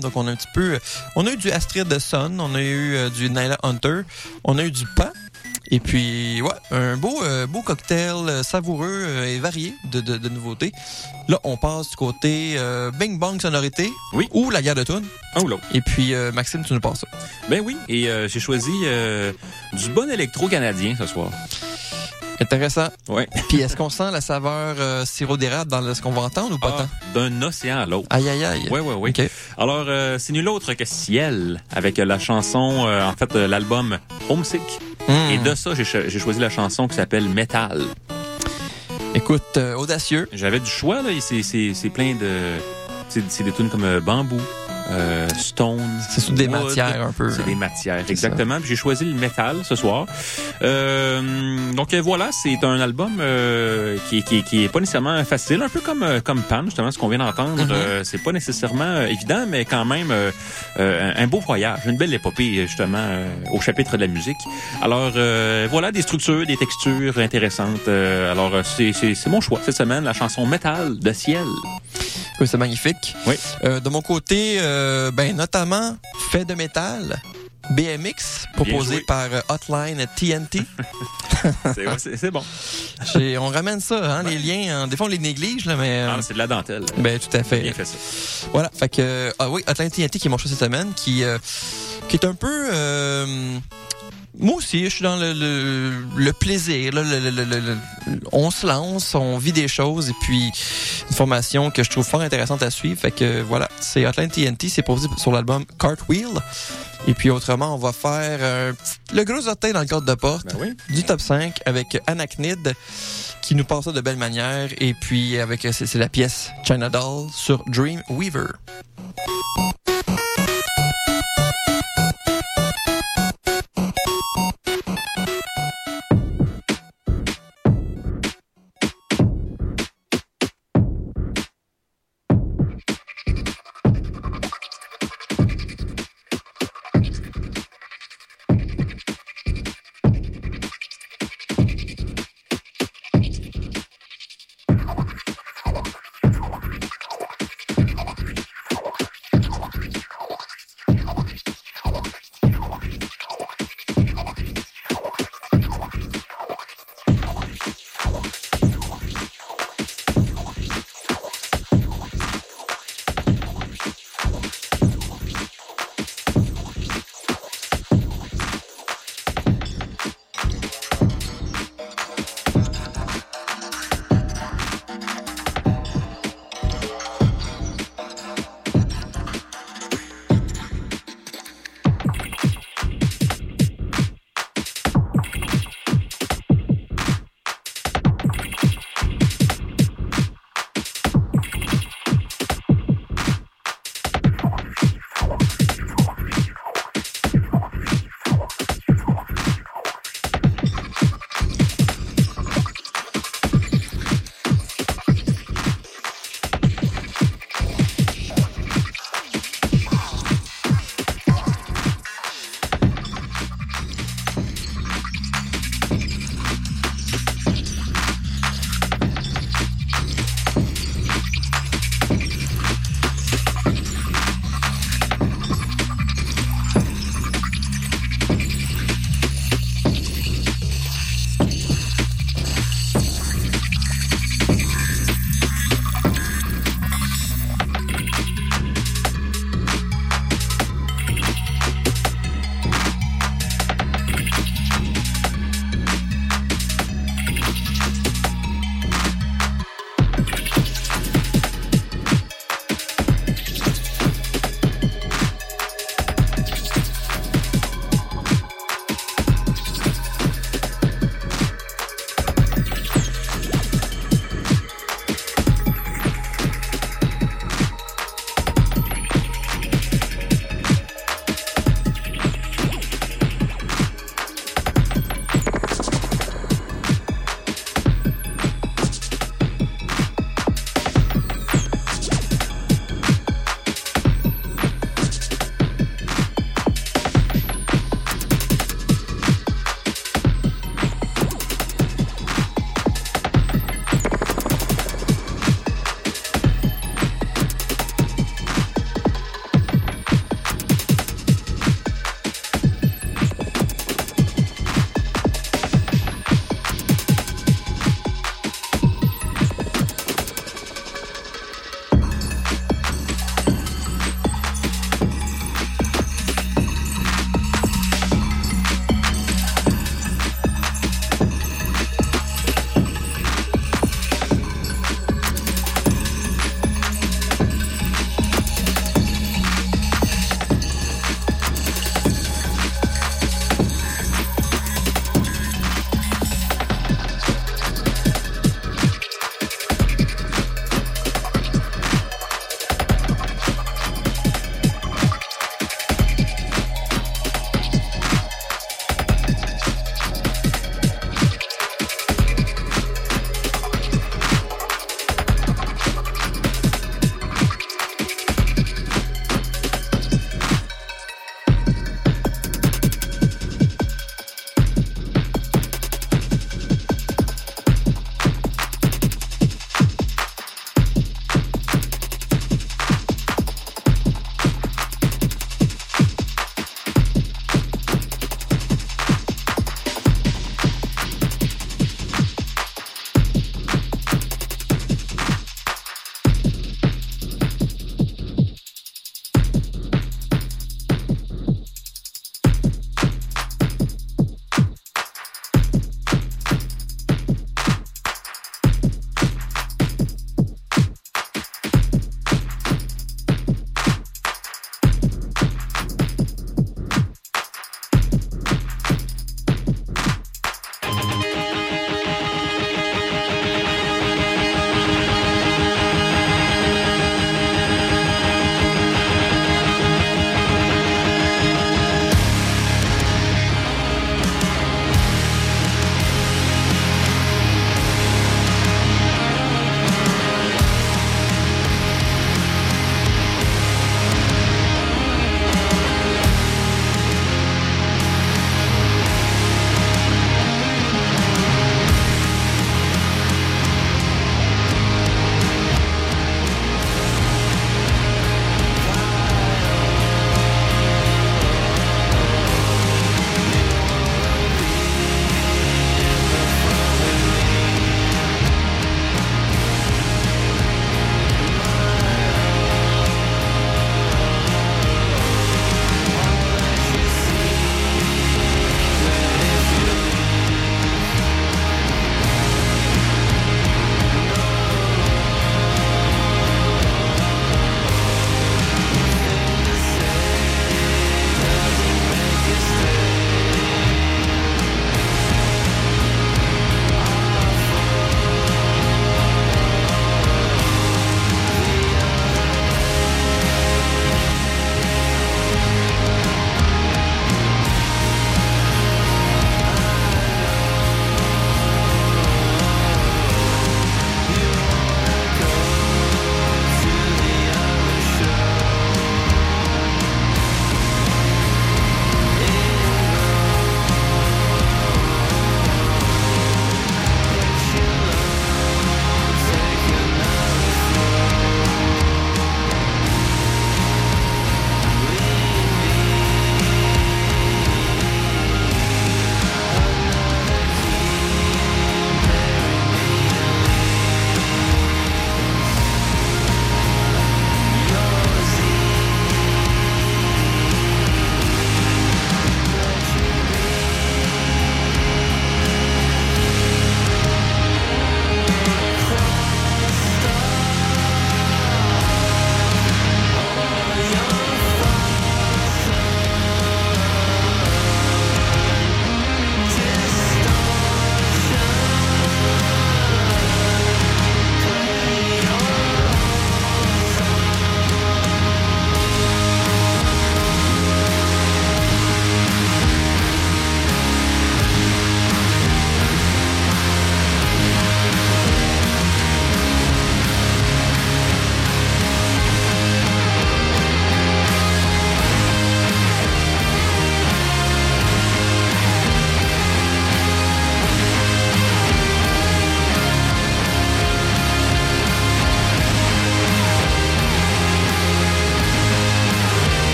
Donc, on a un petit peu. On a eu du Astrid Sun, on a eu euh, du Nyla Hunter, on a eu du Pan. Et puis, ouais, un beau, euh, beau cocktail euh, savoureux euh, et varié de, de, de nouveautés. Là, on passe du côté euh, Bing Bang Sonorité. Oui. Ou la guerre de tune. Un ou l'autre. Et puis, euh, Maxime, tu nous passes ça. Ben oui, et euh, j'ai choisi euh, du bon électro canadien ce soir. Intéressant. Ouais. Puis, est-ce qu'on sent la saveur euh, sirop d'érable dans ce qu'on va entendre ou pas Ah, tant? D'un océan à l'autre. Aïe, aïe, aïe. Oui, oui, oui. Alors, euh, c'est nul autre que Ciel, avec la chanson, euh, en fait, l'album Homesick. Mm. Et de ça, j'ai cho- j'ai choisi la chanson qui s'appelle Metal. Écoute, audacieux. J'avais du choix, là, c'est- plein de... C'est des tunes comme Bambou, euh, Stone. C'est sous des Wood. matières un peu. C'est hein. des matières, C'est exactement. Puis j'ai choisi le métal ce soir. Euh, donc euh, voilà, c'est un album euh, qui, qui, qui est pas nécessairement facile, un peu comme euh, comme Pan justement, ce qu'on vient d'entendre. Mhm. Euh, c'est pas nécessairement évident, mais quand même un, beau voyage, une belle épopée justement au chapitre de la musique. Alors euh, voilà, des structures, des textures intéressantes. Euh, alors c'est c'est c'est mon choix cette semaine, la chanson Métal de Ciel. Oui, c'est magnifique. Oui. Euh, de mon côté, euh, ben notamment fait de métal. BMX, proposé par euh, Hotline TNT. C'est bon. On ramène ça, hein, les liens. hein. Des fois, on les néglige, là, mais. euh, Ah, c'est de la dentelle. ben, tout à fait. Bien fait ça. Voilà. Fait que, ah oui, Hotline TNT qui est mon choix cette semaine, qui, euh, qui est un peu. euh, moi aussi, je suis dans le, le, le plaisir. là, le- on se lance, on vit des choses et puis une formation que je trouve fort intéressante à suivre. Fait que voilà, c'est Hotline TNT, c'est posé sur l'album Cartwheel. Et puis autrement, on va faire petit- le gros orteil dans le cadre de porte Ben oui. du top 5 avec Anachnid qui nous passe ça de belle manière. Et puis avec c'est c'est la pièce China Doll sur Dream Weaver.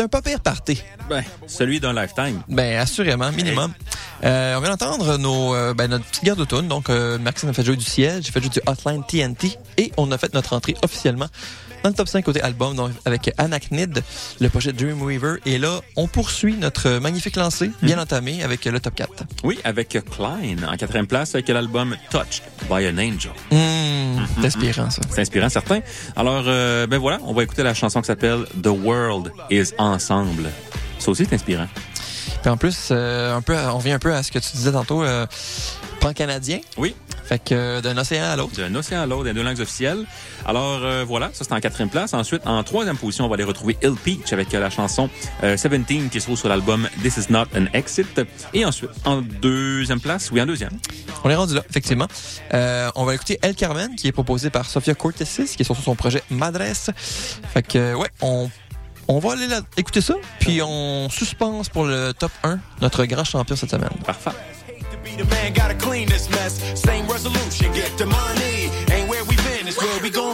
C'est un pas pire party. Ben, celui d'un lifetime. Ben, assurément, minimum. Euh, on vient d'entendre nos, euh, ben, notre petite guerre d'automne. Donc, euh, Maxime a fait jouer du ciel, j'ai fait jouer du Hotline TNT et on a fait notre entrée officiellement dans le top 5 côté album donc, avec Anachnid, le projet Dreamweaver. Et là, on poursuit notre magnifique lancée, bien entamé, avec le top 4. Oui, avec Klein en quatrième place avec l'album Touched by an Angel. Mmh, c'est inspirant, ça. C'est inspirant, certain. Alors, euh, ben voilà, on va écouter la chanson qui s'appelle The World is Ensemble. Ça aussi, c'est inspirant. Puis en plus, euh, un peu, on revient un peu à ce que tu disais tantôt, euh, pan-canadien. Oui. Fait que euh, d'un océan à l'autre. D'un océan à l'autre, des deux langues officielles. Alors euh, voilà, ça c'est en quatrième place. Ensuite, en troisième position, on va aller retrouver Il Peach avec la chanson euh, 17 qui se trouve sur l'album This Is Not an Exit. Et ensuite, en deuxième place, oui, en deuxième. On est rendu là, effectivement. Euh, on va écouter El Carmen, qui est proposé par Sofia Cortesis, qui est sur son projet Madresse. Fait que, ouais, on, on va aller là, écouter ça, puis on suspense pour le top 1, notre grand champion cette semaine. Parfait. Be the man, gotta clean this mess. Same resolution, get the money. Ain't where we been, it's where we gon'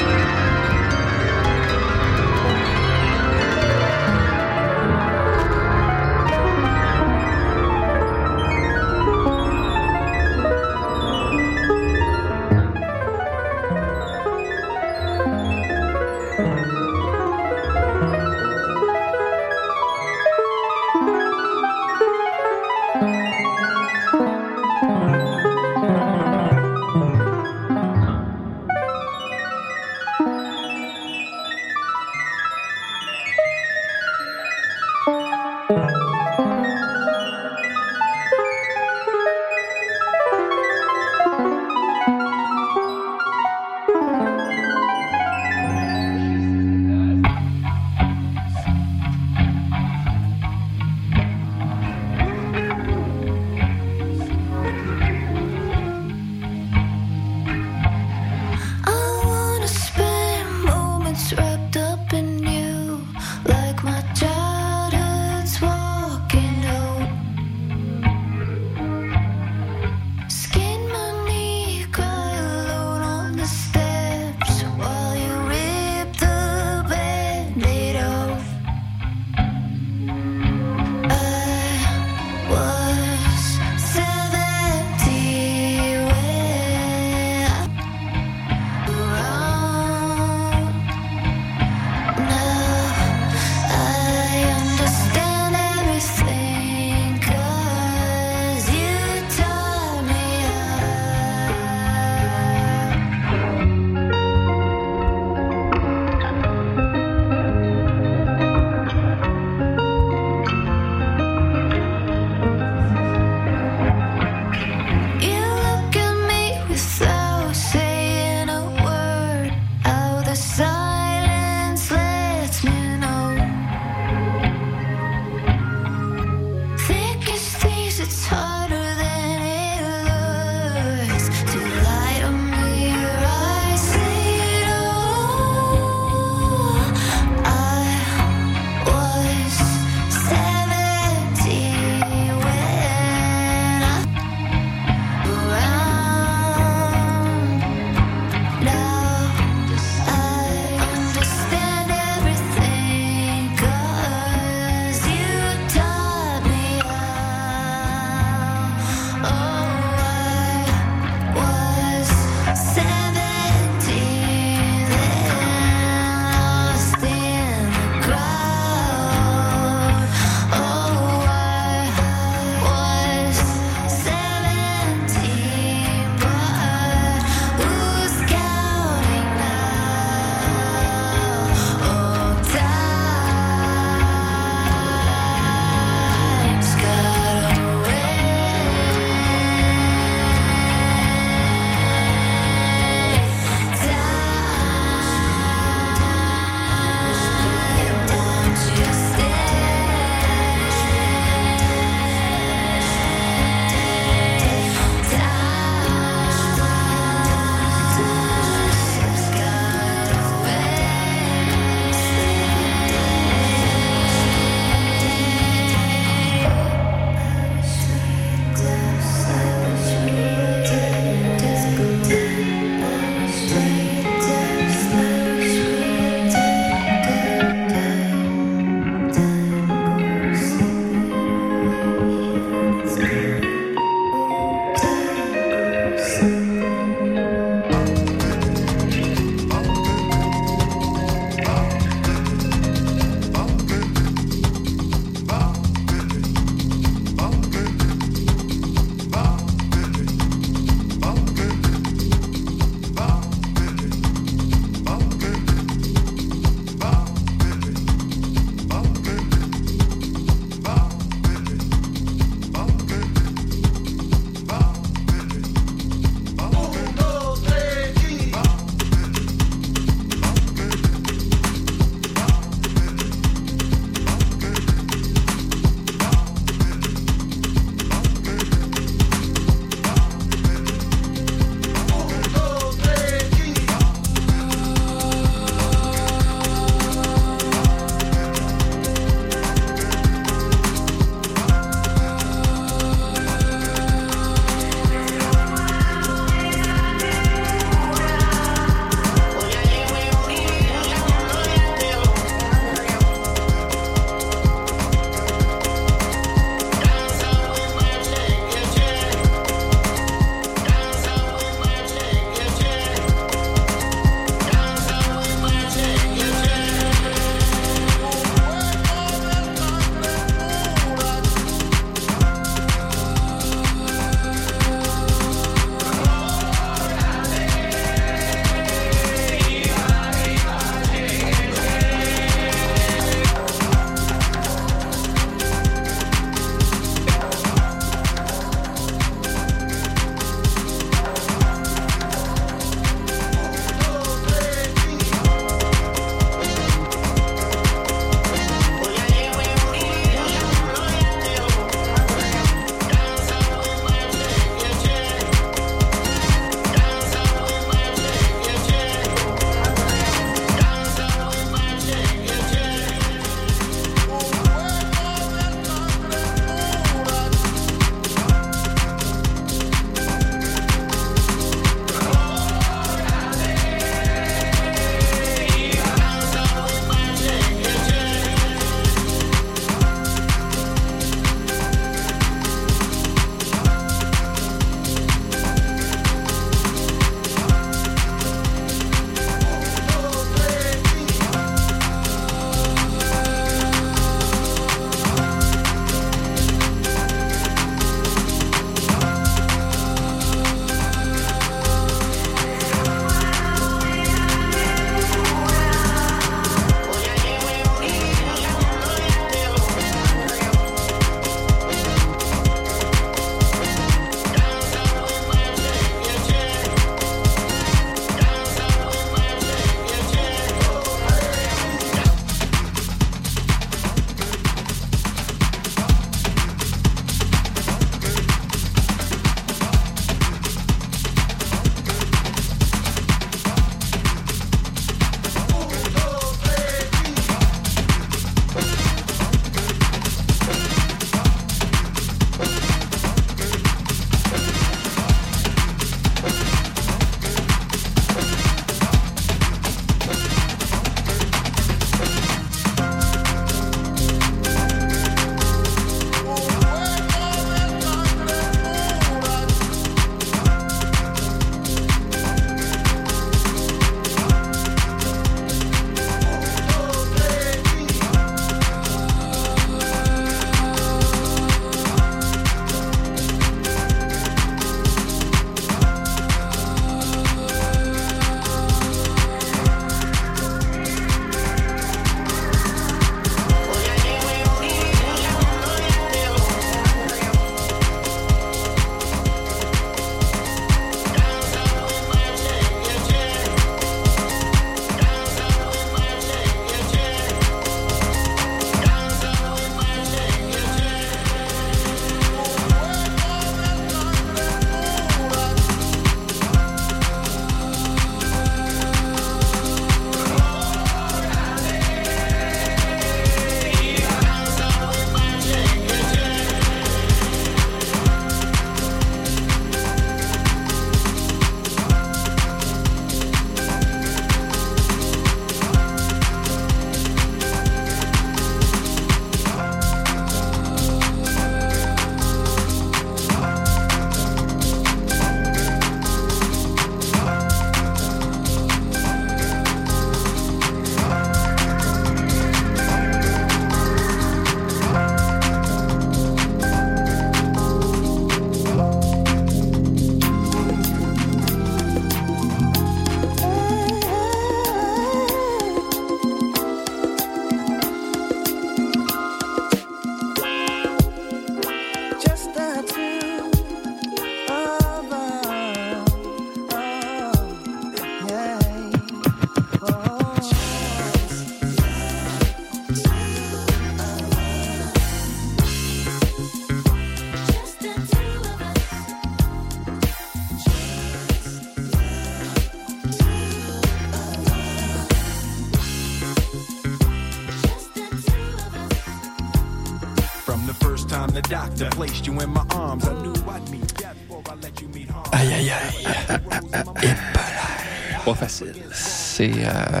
C'est euh,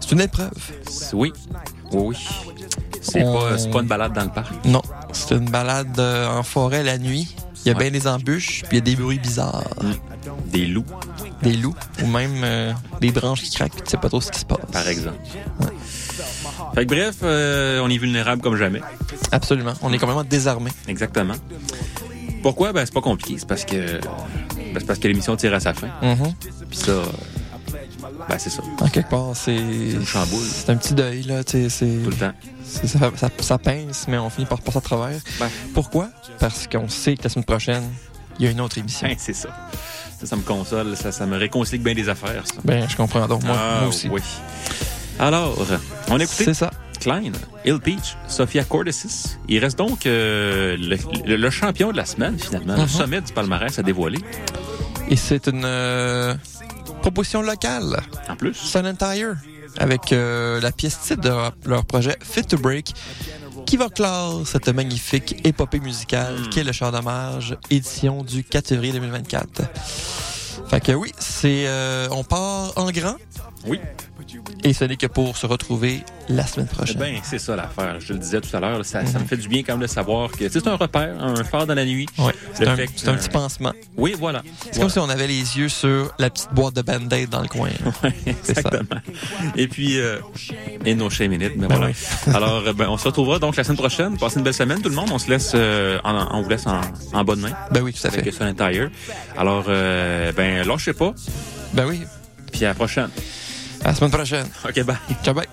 c'est une épreuve. Oui. Oui. C'est On- pas, pas une balade dans le parc? Non, c'est une balade euh, en forêt la nuit. Il y a Ouais. bien des embûches, puis il y a des bruits bizarres. Des loups, Des loups, ou même euh, des branches qui craquent, puis tu sais pas trop ce qui se passe. par exemple. Fait que bref, euh, on est vulnérable comme jamais. Absolument. On est complètement désarmé. Exactement. Pourquoi? Ben, c'est pas compliqué. C'est parce que, ben, c'est parce que l'émission tire à sa fin. Mhm. Puis ça, ben, c'est ça. En quelque part, c'est. une chamboule. C'est un petit deuil, là. tu sais. Tout le temps. Ça, ça, ça pince, mais on finit par passer à travers. Ben. Pourquoi? Parce qu'on sait que la semaine prochaine, il y a une autre émission. Hein, c'est ça. ça. Ça me console. Ça, ça me réconcilie bien des affaires, ça. Ben, je comprends donc. Moi, Ah, moi aussi. Oui. Alors, on a écouté C'est ça. Klein, Hill Peach, Sophia Cordesis. Il reste donc euh, le, le- le champion de la semaine, finalement. Le Mhm. sommet du palmarès à dévoiler. Et c'est une euh, proposition locale. En plus. Sun Tire. Avec euh, la pièce titre de leur, projet Fit to Break. Qui va clore cette magnifique épopée musicale Hmm. qui est le chant d'hommage, édition du 4 février 2024. Fait que oui, c'est euh, on part en grand. Oui. Et ce n'est que pour se retrouver la semaine prochaine. Ben, c'est ça l'affaire. Je le disais tout à l'heure, ça, ça me fait du bien quand même de savoir que c'est un repère, un phare dans la nuit. Ouais, c'est un, que- un petit pansement. Oui, voilà. C'est comme si on avait les yeux sur la petite boîte de Band-Aid dans le coin. Ça. Exactement. Et puis, euh, et no shame in it, mais Ben voilà. oui. Alors, ben, on se retrouvera donc la semaine prochaine. Passez une belle semaine, tout le monde. On se laisse, euh, en- on vous laisse en, en bonne main. Ben oui, tout à fait. Avec Tire. Alors, euh, ben, lâchez pas. Ben oui. Puis à la prochaine. À la semaine prochaine. OK, bye. Ciao, bye.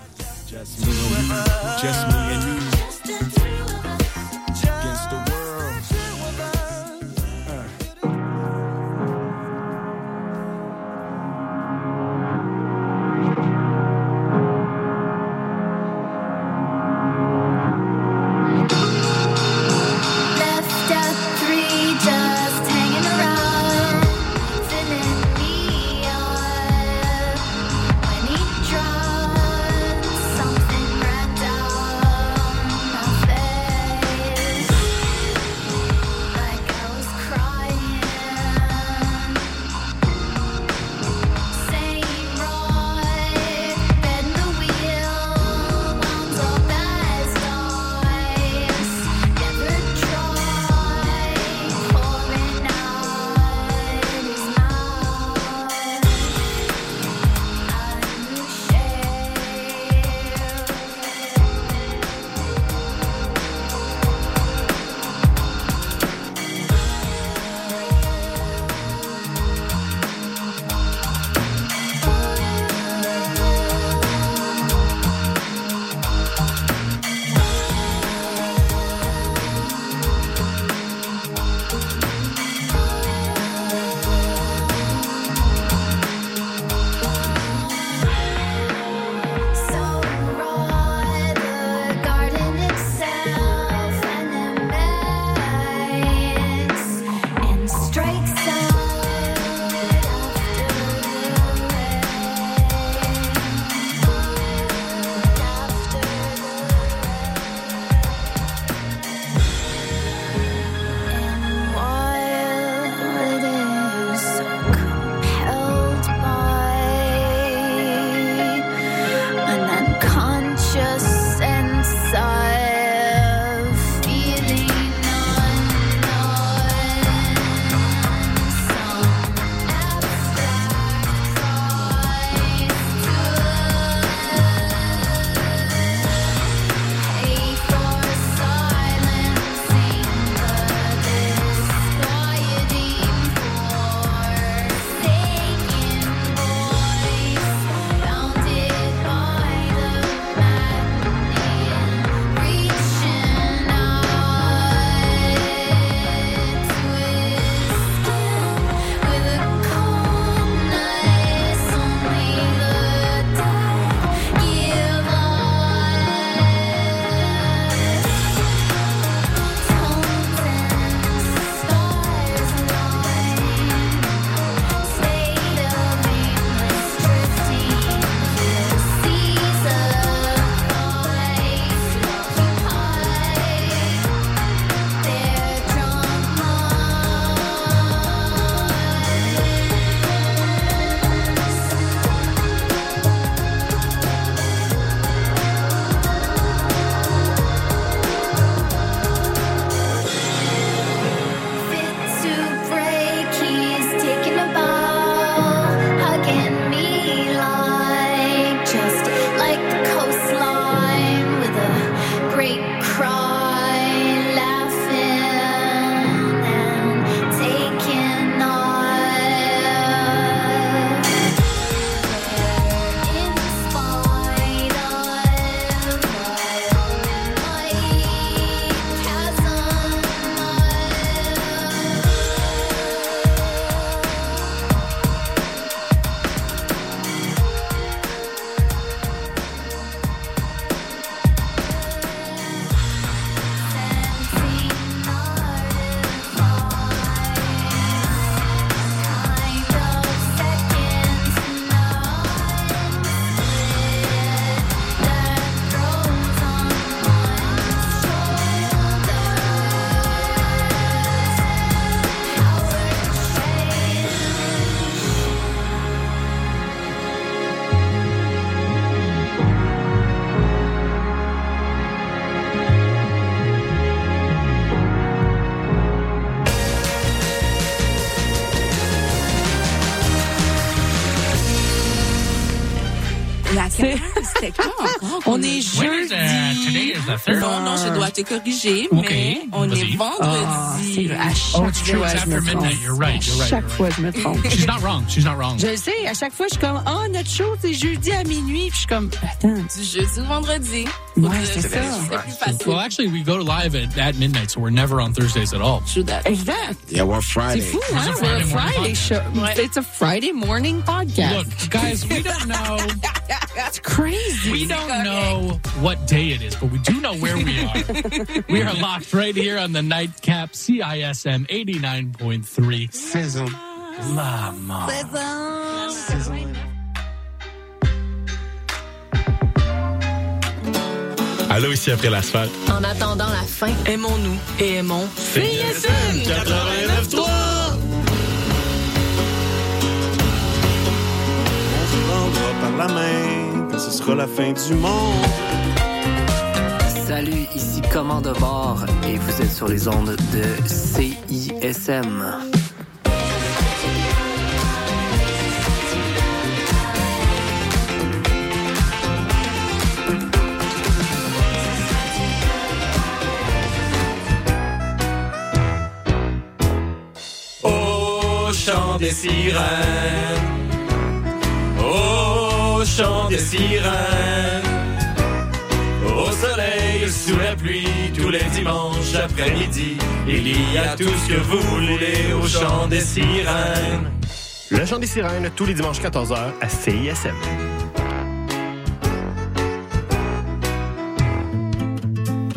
On qu'on est a- jeudi. today is the third. Non, non, je dois te corriger, Ok, mais on est Ah, vendredi. vrai, à chaque Oh, it's true. fois, It's je after midnight. You're right. You're right. Chaque fois, je me trompe. She's not wrong. She's not wrong. Je le sais, à chaque fois, je suis comme, oh, notre show, c'est jeudi à minuit. Puis je suis comme, attends. Du jeudi au vendredi. Ouais, c'est ça. C'est plus facile. Well, actually, we go live at, at midnight, so we're never on Thursdays at all. True that. Exact. Yeah, we're C'est Friday. fou, It's hein? a We're Friday a morning Friday show. Ouais. It's a Friday morning podcast. Look, guys, we don't know. That's crazy. We don't know what day it is, but we do know where we are. we are locked right here on the nightcap CISM 89.3. Sizzle. La mort. Allô, ici après l'asphalte. En attendant la fin, Aimons-nous et aimons. CSM 89.3. On se prendra par la main quand ce sera la fin du monde. Salut, ici Commande de bord et vous êtes sur les ondes de CISM. Au chant des sirènes, chant des sirènes, au soleil, sous la pluie, tous les dimanches après-midi, il y a tout ce que vous voulez au chant des sirènes. Le chant des sirènes, tous les dimanches 14h à CISM.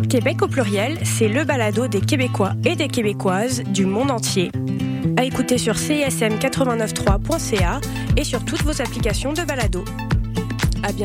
Québec au pluriel, c'est le balado des Québécois et des Québécoises du monde entier. À écouter sur cism893.ca et sur toutes vos applications de balado.